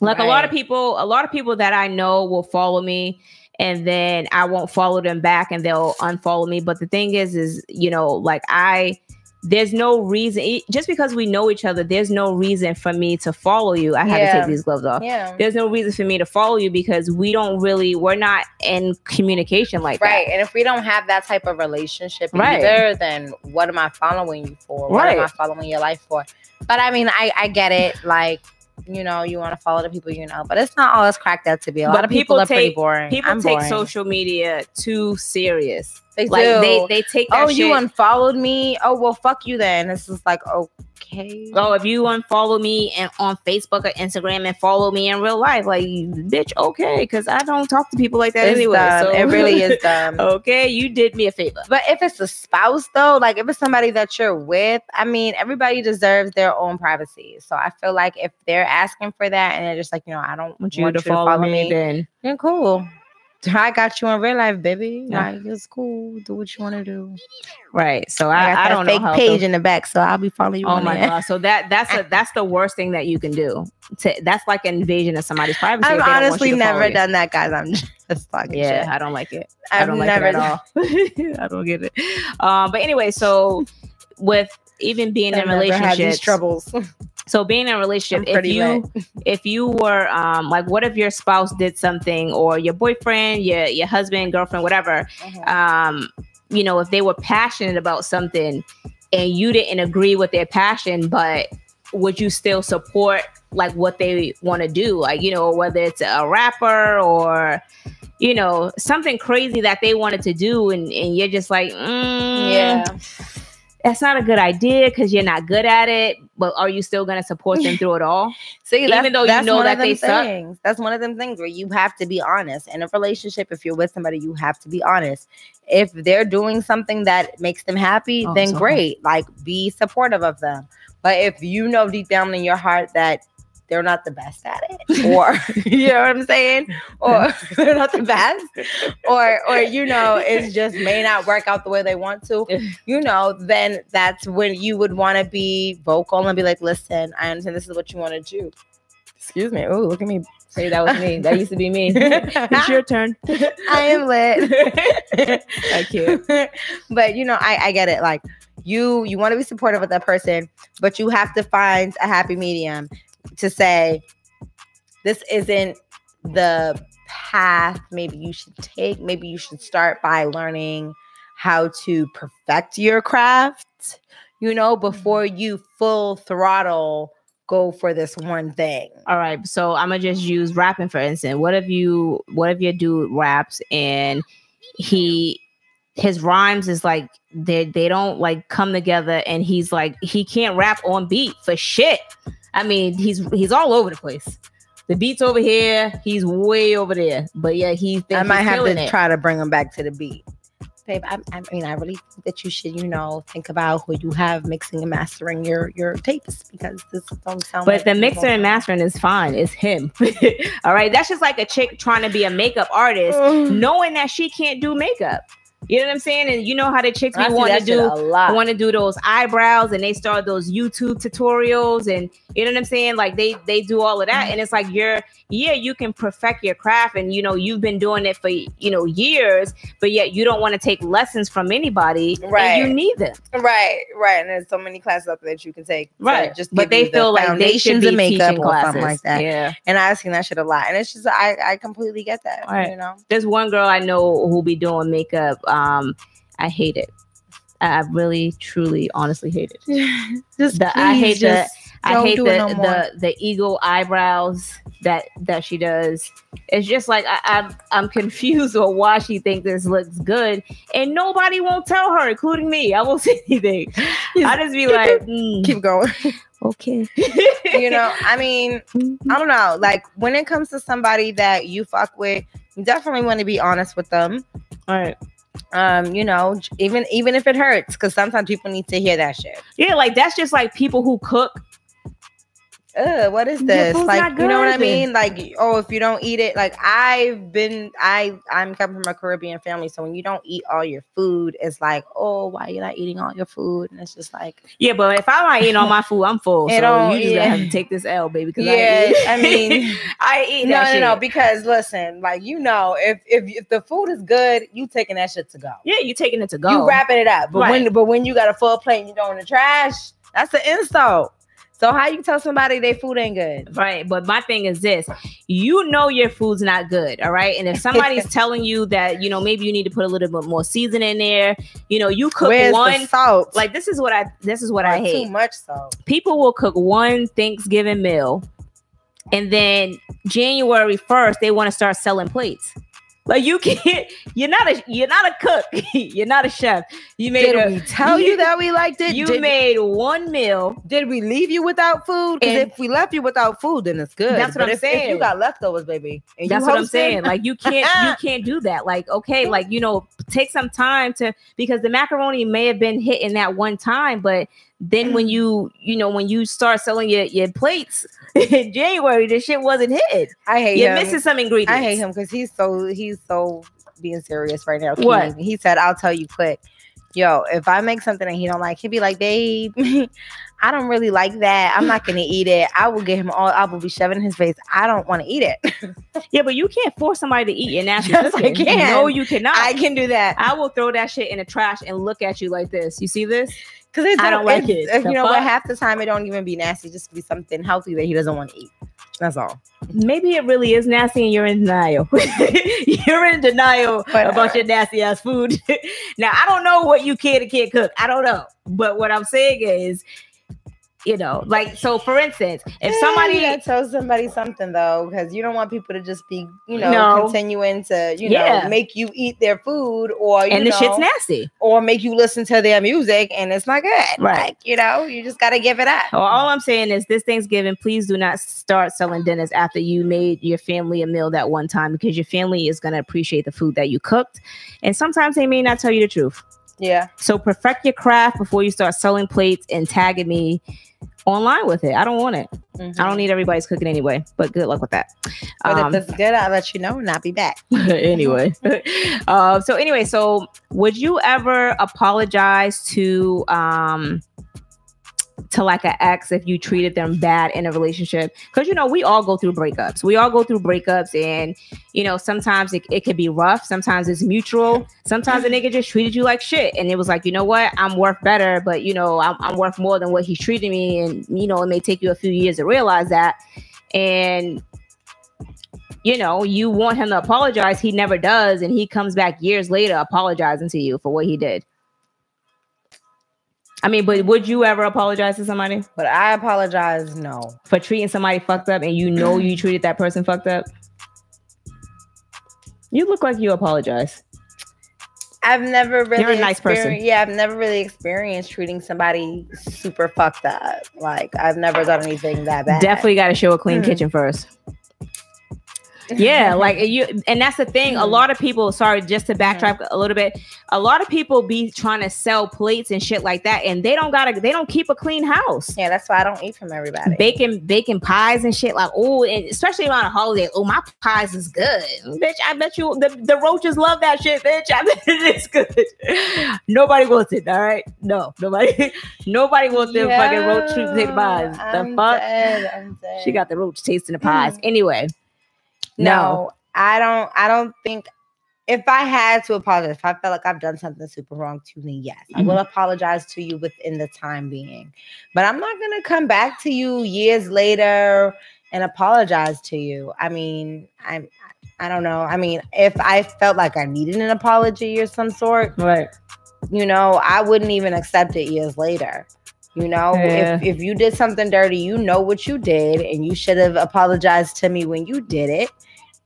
Like right. a lot of people, a lot of people that I know will follow me and then I won't follow them back and they'll unfollow me. But the thing is, is you know, like I there's no reason just because we know each other there's no reason for me to follow you i had yeah. to take these gloves off yeah. there's no reason for me to follow you because we don't really we're not in communication like right that. and if we don't have that type of relationship right. either then what am i following you for what am i following your life for but i mean i i get it like you know, you want to follow the people you know, but it's not all always cracked out to be. A but lot of people, people are take, pretty boring. People I'm take boring. social media too serious. They like do. they they take. oh, shit. you unfollowed me. Oh well, fuck you then. This is like okay. Oh, if you unfollow me and on Facebook or Instagram and follow me in real life, like bitch, okay, because I don't talk to people like that it's anyway. Dumb. So it really is dumb. okay, you did me a favor. But if it's a spouse though, like if it's somebody that you're with, I mean, everybody deserves their own privacy. So I feel like if they're asking for that and they're just like, you know, I don't want you, want to, follow to, follow me, me, then then cool. I got you in real life, baby. Yeah. Like it's cool. Do what you want to do. Right. So I, I, I don't fake page in the back, so I'll be following you. Oh my there. god. So that that's a that's the worst thing that you can do. To, that's like an invasion of somebody's privacy. I've honestly never done that, guys. I'm just talking. Yeah, shit. I don't like it. I've I don't like never it at all. I don't get it. Um, but anyway, so with even being I've in relationships, troubles. So being in a relationship, if you if you were um like what if your spouse did something or your boyfriend, your your husband, girlfriend, whatever, mm-hmm. um, you know, if they were passionate about something and you didn't agree with their passion, but would you still support like what they want to do? Like, you know, whether it's a rapper or you know, something crazy that they wanted to do and, and you're just like, mm, yeah that's not a good idea because you're not good at it. But are you still going to support them through it all? See, even though you know that they things. suck. That's one of them things where you have to be honest in a relationship. If you're with somebody, you have to be honest. If they're doing something that makes them happy, oh, then sorry. great. Like be supportive of them. But if you know deep down in your heart that they're not the best at it or you know what i'm saying? Or they're not the best. Or or you know it just may not work out the way they want to. You know then that's when you would want to be vocal and be like listen i understand this is what you want to do. Excuse me. Oh look at me. Say that was me. That used to be me. It's your turn. I am lit. Thank you. But you know i i get it. Like you you want to be supportive of that person but you have to find a happy medium to say this isn't the path maybe you should take. Maybe you should start by learning how to perfect your craft, you know, before mm-hmm. you full throttle go for this one thing. All right. So I'm gonna just use rapping for instance. What if you what if your dude raps and he his rhymes is like they they don't like come together and he's like he can't rap on beat for shit. I mean, he's he's all over the place. The beat's over here, he's way over there. But yeah, he's. I might have to it. try to bring him back to the beat. Babe, I, I, mean, I really think that you should, you know, think about who you have mixing and mastering your your tapes because this don't sound. But like the mixer and mastering is fine. It's him. All right, that's just like a chick trying to be a makeup artist, knowing that she can't do makeup. You know what I'm saying? And you know how the chicks we want to do want to do those eyebrows and they start those YouTube tutorials and you know what I'm saying? Like they they do all of that and it's like you're yeah, you can perfect your craft and you know you've been doing it for you know years, but yet you don't want to take lessons from anybody. Right. you need them. Right, right. And there's so many classes up there that you can take. Right. Just but they feel the like they should be makeup or something like that. Yeah. And I seen that shit a lot. And it's just I I completely get that. Right. You know. There's one girl I know who'll be doing makeup. Um, I hate it. I really, truly, honestly hate it. just the, I hate just I hate the, no the the eagle eyebrows that that she does. It's just like I, I'm, I'm confused on why she thinks this looks good, and nobody won't tell her, including me. I won't say anything. I just be like, mm, keep going. Okay. you know, I mean, mm-hmm. I don't know. Like when it comes to somebody that you fuck with, you definitely want to be honest with them. All right um you know even even if it hurts because sometimes people need to hear that shit. Yeah like that's just like people who cook Ugh, what is this? Like, you know what I mean? Like, oh, if you don't eat it, like I've been, I, I'm coming from a Caribbean family, so when you don't eat all your food, it's like, oh, why are you not eating all your food? And it's just like, yeah, but if I'm not eating all my food, I'm full. so you just yeah. have to take this L, baby. Because yeah, I, I mean, I eat. No, no, shit. no, because listen, like you know, if, if if the food is good, you taking that shit to go. Yeah, you taking it to go. You wrapping it up, but right. when but when you got a full plate and you don't in the trash, that's an insult. So how you tell somebody their food ain't good? Right. But my thing is this: you know your food's not good, all right. And if somebody's telling you that you know maybe you need to put a little bit more seasoning in there, you know you cook Where's one salt. Like this is what I this is what I hate. Too much salt. People will cook one Thanksgiving meal, and then January first they want to start selling plates. Like you can't. You're not a. You're not a cook. you're not a chef. You made. Did a, we tell you, you, that we liked it? You did, made one meal. Did we leave you without food? Because if we left you without food, then it's good. That's what but I'm if, saying. If you got leftovers, baby. that's what I'm saying. Like you can't. you can't do that. Like okay, like you know, take some time to because the macaroni may have been hit in that one time, but then when you you know when you start selling your, your plates in January, the shit wasn't hit. I hate You're him. missing some ingredients. I hate him because he's so he's so being serious right now. What he said, I'll tell you quick. Yo, if I make something and he don't like, he'd be like, babe, I don't really like that. I'm not gonna eat it. I will get him all. I will be shoving in his face. I don't want to eat it. yeah, but you can't force somebody to eat your nasty yes, I can. No, you cannot. I can do that. I will throw that shit in the trash and look at you like this. You see this? Because I don't like it. You know what? Half the time it don't even be nasty. Just be something healthy that he doesn't want to eat. That's all. Maybe it really is nasty and you're in denial. you're in denial but, about your nasty ass food. now I don't know what you can and can't cook. I don't know. But what I'm saying is you know, like so. For instance, if somebody yeah, tell somebody something though, because you don't want people to just be, you know, no. continuing to, you yeah. know, make you eat their food or and the know, shit's nasty, or make you listen to their music and it's not good. Right? Like, you know, you just got to give it up. Well, all I'm saying is this Thanksgiving, please do not start selling dinners after you made your family a meal that one time because your family is going to appreciate the food that you cooked, and sometimes they may not tell you the truth. Yeah. So perfect your craft before you start selling plates and tagging me online with it. I don't want it. Mm-hmm. I don't need everybody's cooking anyway. But good luck with that. But um, if it's good, I'll let you know and I'll be back. anyway. uh, so anyway, so would you ever apologize to um to like an ex if you treated them bad in a relationship. Because you know we all go through breakups. We all go through breakups and you know sometimes it, it could be rough. Sometimes it's mutual. Sometimes a nigga just treated you like shit and it was like you know what? I'm worth better but you know i'm, I'm worth more than what he's treating me. And you know it may take you a few years to realize that. And you know, you want him to apologize, he never does, and he comes back years later apologizing to you for what he did. I mean, but would you ever apologize to somebody? But I apologize, no. For treating somebody fucked up and you know you treated that person fucked up? You look like you apologize. I've never really You're a nice person. Yeah, I've never really experienced treating somebody super fucked up. Like I've never done anything that bad. Definitely got to show a clean mm. kitchen first yeah like you and that's the thing. A lot of people sorry just to backtrack a little bit a lot of people be trying to sell plates and shit like that and they don't gotta they don't keep a clean house. Yeah that's why i don't eat from everybody. Baking baking pies and shit like oh and especially around a holiday oh my pies is good. Bitch i bet you the, the roaches love that shit bitch. I bet it's good. Nobody wants it all right? No nobody nobody wants them yeah, fucking roach potato pies. The I'm fuck? dead, she got the roach tasting the pies. Anyway no, no, I don't. I don't think if I had to apologize, if I felt like I've done something super wrong to me, yes. I will mm-hmm. apologize to you within the time being. But I'm not gonna come back to you years later and apologize to you. I mean, I I don't know. I mean, if I felt like I needed an apology or some sort, right? You know, I wouldn't even accept it years later. You know, yeah. if, if you did something dirty, you know what you did, and you should have apologized to me when you did it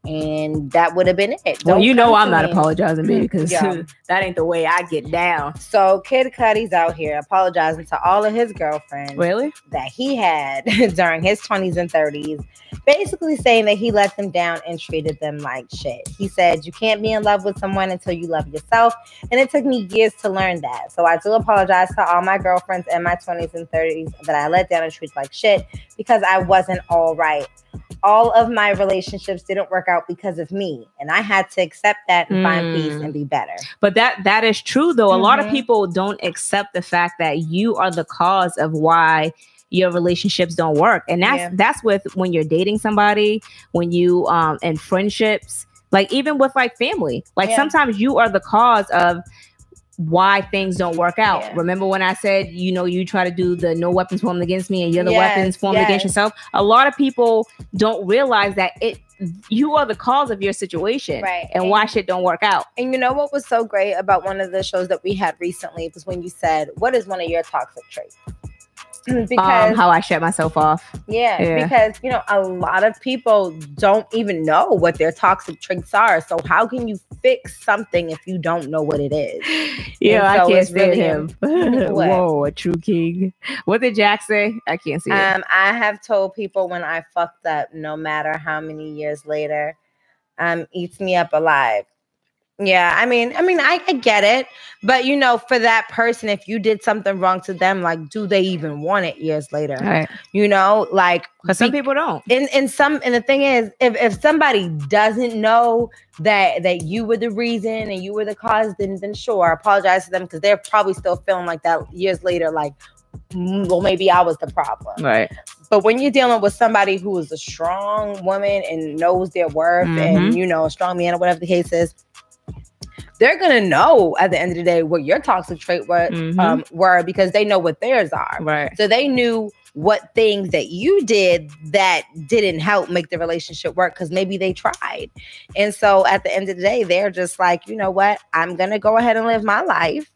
and that would have been it. Don't well, you know I'm not me. apologizing, baby, because yeah. that ain't the way I get down. So Kid Cudi's out here apologizing to all of his girlfriends, really, that he had during his 20s and 30s, basically saying that he let them down and treated them like shit. He said, "You can't be in love with someone until you love yourself," and it took me years to learn that. So I do apologize to all my girlfriends in my 20s and 30s that I let down and treated like shit because I wasn't all right all of my relationships didn't work out because of me and i had to accept that and mm. find peace and be better but that that is true though mm-hmm. a lot of mm-hmm. people don't accept the fact that you are the cause of why your relationships don't work and that's yeah. that's with when you're dating somebody when you um in friendships like even with like family like yeah. sometimes you are the cause of why things don't work out. Yeah. Remember when I said, you know, you try to do the no weapons formed against me and you're the yes, weapons formed yes. against yourself? A lot of people don't realize that it you are the cause of your situation right and, and why shit don't work out and you know what was so great about one of the shows that we had recently was when you said what is one of your toxic traits because um, how I shut myself off. Yeah, yeah, because you know a lot of people don't even know what their toxic traits are. So how can you fix something if you don't know what it is? Yeah, so I can't stand really him. Whoa, a true king. What did Jack say? I can't see. Um, it. I have told people when I fucked up, no matter how many years later, um, eats me up alive. Yeah, I mean, I mean, I, I, get it, but you know, for that person, if you did something wrong to them, like, do they even want it years later? Right. You know, like, because some people don't. And and some, and the thing is, if if somebody doesn't know that that you were the reason and you were the cause, then then sure, apologize to them because they're probably still feeling like that years later, like, mm, well, maybe I was the problem. Right. But when you're dealing with somebody who is a strong woman and knows their worth, mm-hmm. and you know, a strong man or whatever the case is they're gonna know at the end of the day what your toxic trait were, mm-hmm. um, were because they know what theirs are. Right. So they knew what things that you did that didn't help make the relationship work because maybe they tried. And so at the end of the day, they're just like, you know what? I'm gonna go ahead and live my life.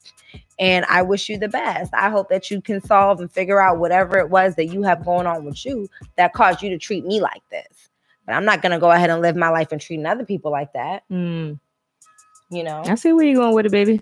And I wish you the best. I hope that you can solve and figure out whatever it was that you have going on with you that caused you to treat me like this. But I'm not gonna go ahead and live my life and treating other people like that. Mm. You know. I see where you're going with it, baby.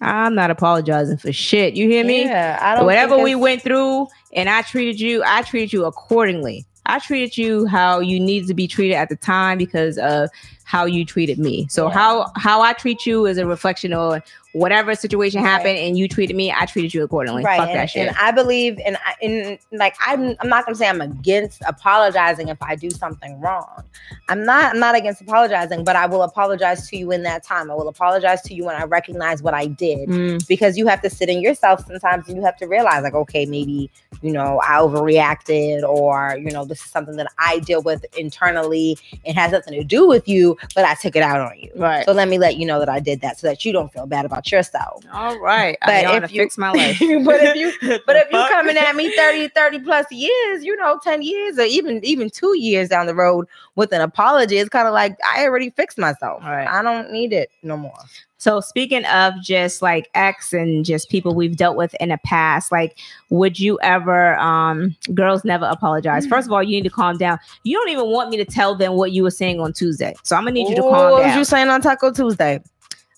I'm not apologizing for shit. You hear me? Yeah, I don't. Whatever we went through, and I treated you, I treated you accordingly. I treated you how you needed to be treated at the time because of how you treated me. So Yeah. how how I treat you is a reflection on whatever situation Right. happened and you treated me, I treated you accordingly. right Fuck and, that shit. and i believe and I, and like I'm, I'm not gonna say i'm against apologizing if i do something wrong i'm not i'm not against apologizing but i will apologize to you in that time i will apologize to you when i recognize what i did Mm, because you have to sit in yourself sometimes and you have to realize like okay maybe you know i overreacted or you know this is something that i deal with internally it has nothing to do with you but i took it out on you right. so let me let you know that i did that so that you don't feel bad about yourself All right. But I how if to you- fix my life. but if you but if you coming at me 30, 30 plus years, you know, 10 years or even even two years down the road with an apology, it's kind of like I already fixed myself. Right. I don't need it no more. So speaking of just like ex and just people we've dealt with in the past, like would you ever um girls never apologize? First of all, you need to calm down. You don't even want me to tell them what you were saying on Tuesday. So I'm gonna need you to Ooh, down. what was you saying on Taco Tuesday?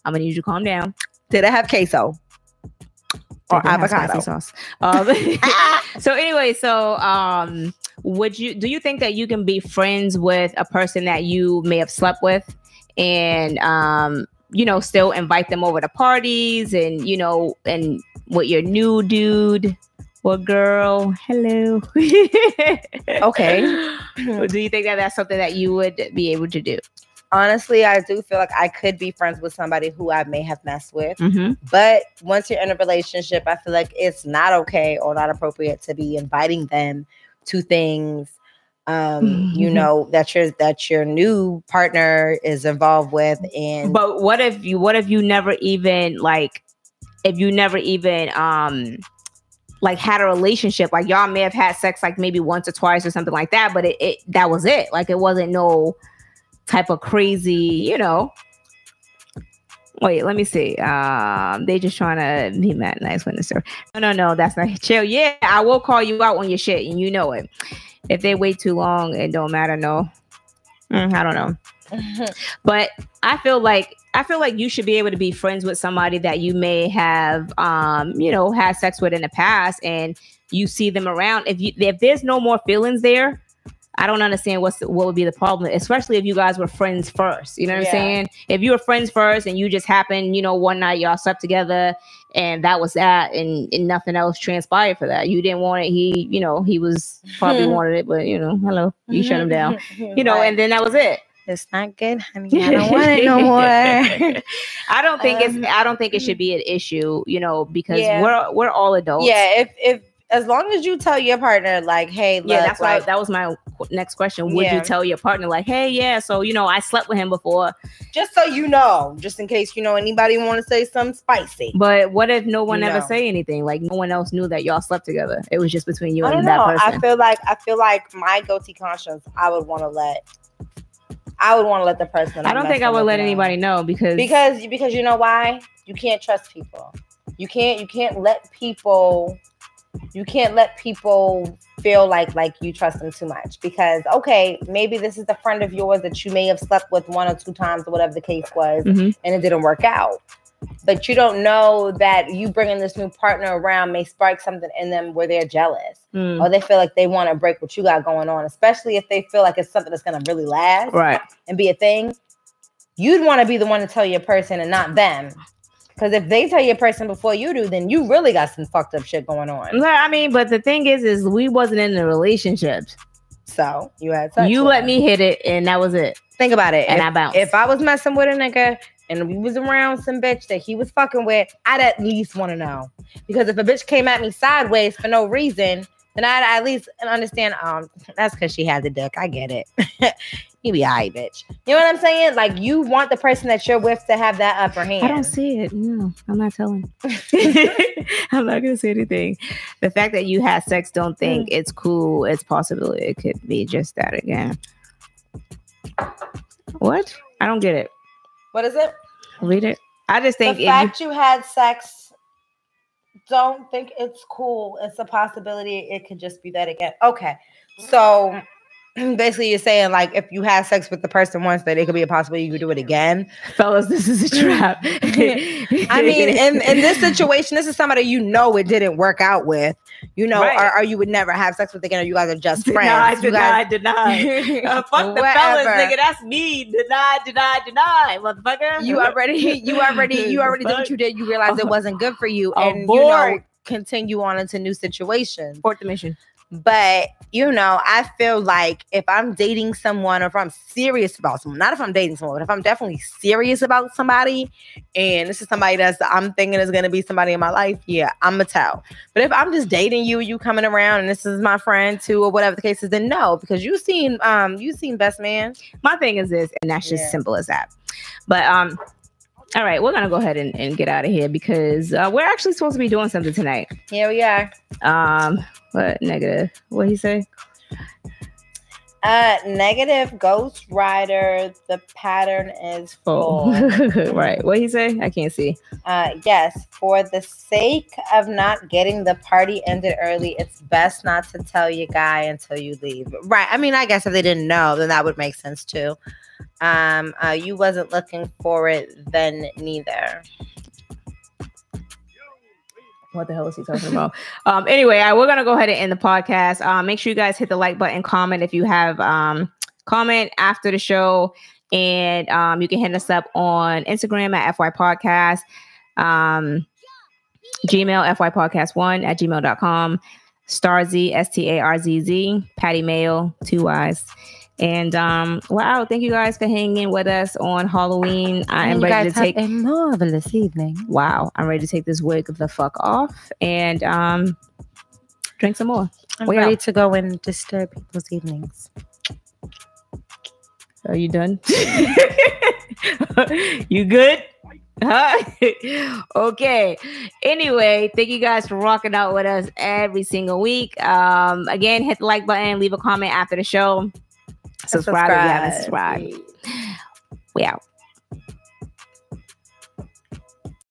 I'm gonna need you to calm down. Did it have queso? Or They didn't have avocado? sauce. Um, so anyway, so um would you do you think that you can be friends with a person that you may have slept with and um you know still invite them over to parties and you know and with your new dude or girl hello Okay. do you think that that's something that you would be able to do Honestly, I do feel like I could be friends with somebody who I may have messed with. mm-hmm. But once you're in a relationship, I feel like it's not okay or not appropriate to be inviting them to things um you Mhm. know that your that your new partner is involved with and But what if you what if you never even like if you never even um like had a relationship like y'all may have had sex like maybe once or twice or something like that but it, it that was it. Like it wasn't no type of crazy you know. Wait let me see. Um they just trying to be mad nice when it's no no no that's not chill. Yeah i will call you out on your shit and you know it if they wait too long it don't matter no. Mm, i don't know. But I feel like I feel like you should be able to be friends with somebody that you may have um you know had sex with in the past and you see them around. If you if there's no more feelings there I don't understand what's what would be the problem especially if you guys were friends first. You know what Yeah. I'm saying? If you were friends first and you just happened you know one night y'all slept together and that was that and, and nothing else transpired for that. You didn't want it. He you know he was probably wanted it but you know hello you shut him down. You know and then that was it. It's not good honey. I don't want it no more. I don't think Um, it's I don't think it should be an issue, you know, because Yeah. we're we're all adults. yeah if if as long as you tell your partner like hey look, yeah. That's why that was my next question. Would Yeah. you tell your partner like, hey, yeah, so you know, I slept with him before, just so you know just in case you know anybody want to say something spicy but what if no one ever No. say anything? Like no one else knew that y'all slept together. It was just between you I and that person. I feel like I feel like my guilty conscience. I would want to let. I would want to let the person. I don't think I would let know. anybody know because because because you know why you can't trust people. You can't you can't let people. You can't let people feel like like you trust them too much because okay maybe this is the friend of yours that you may have slept with one or two times or whatever the case was Mhm. and it didn't work out but you don't know that you bringing this new partner around may spark something in them where they're jealous Mm, or they feel like they want to break what you got going on, especially if they feel like it's something that's going to really last right. and be a thing. You'd want to be the one to tell your person and not them. Because if they tell your person before you do, then you really got some fucked up shit going on. I mean, but the thing is, is we wasn't in a relationship. So you had You let me hit it, and that was it. think about it. And if, I bounced. if I was messing with a nigga and we was around some bitch that he was fucking with, I'd at least want to know. Because if a bitch came at me sideways for no reason, then I'd at least understand. Um, that's because she had the dick. I get it. you be alright, bitch. You know what I'm saying? Like you want the person that you're with to have that upper hand. I don't see it. No, I'm not telling. I'm not gonna say anything. The fact that you had sex, don't hmm. think it's cool. It's possible it could be just that again. What? I don't get it. What is it? Read it. I just think the if you, fact you, had sex don't think it's cool. It's a possibility it could just be that again. Okay. So basically you're saying like if you had sex with the person once that it could be a possibility you could do it again. Fellas this is a trap. I mean in, in this situation this is somebody you know it didn't work out with. You know right. or, or, you would never have sex with again or you guys are just friends. Deny, deny, deny. Uh, fuck the fellas nigga. That's me. Deny deny deny motherfucker. You already you already you already did what you did. You realized it wasn't good for you and you know continue on into new situations. Fourth dimension. But you know, I feel like if I'm dating someone or if I'm serious about someone, not if I'm dating someone, but if I'm definitely serious about somebody and this is somebody that's I'm thinking is gonna be somebody in my life, yeah, I'm gonna tell. But if I'm just dating you, you coming around and this is my friend too, or whatever the case is, then no, because you've seen um you've seen best man. My thing is this, and that's just yeah. simple as that. But um all right, we're gonna go ahead and, and get out of here because uh, we're actually supposed to be doing something tonight. Here we are. Um, what negative? What he say? Uh, negative Ghost Rider. The pattern is oh. full. Oh. right. What he say? I can't see. Uh, yes. For the sake of not getting the party ended early, it's best not to tell your guy until you leave. Right. I mean, I guess if they didn't know, then that would make sense too. Um, uh, you wasn't looking for it then neither what the hell is he talking about? um, anyway, I, we're gonna go ahead and end the podcast. Um, make sure you guys hit the like button, comment if you have um comment after the show, and um, you can hit us up on Instagram at FY Podcast, um, Gmail FY Podcast one at gmail.com, Starzy S T A R Z Z, Patty Mail, two Y's. And um, wow, thank you guys for hanging with us on Halloween. I am ready to take a marvelous evening. Wow, I'm ready to take this wig of the fuck off and um, drink some more. I'm we ready out. to go and disturb people's evenings. Are you done? you good? Huh? okay. Anyway, thank you guys for rocking out with us every single week. Um, again, hit the like button, leave a comment after the show subscribe, subscribe if you haven't subscribed. We out.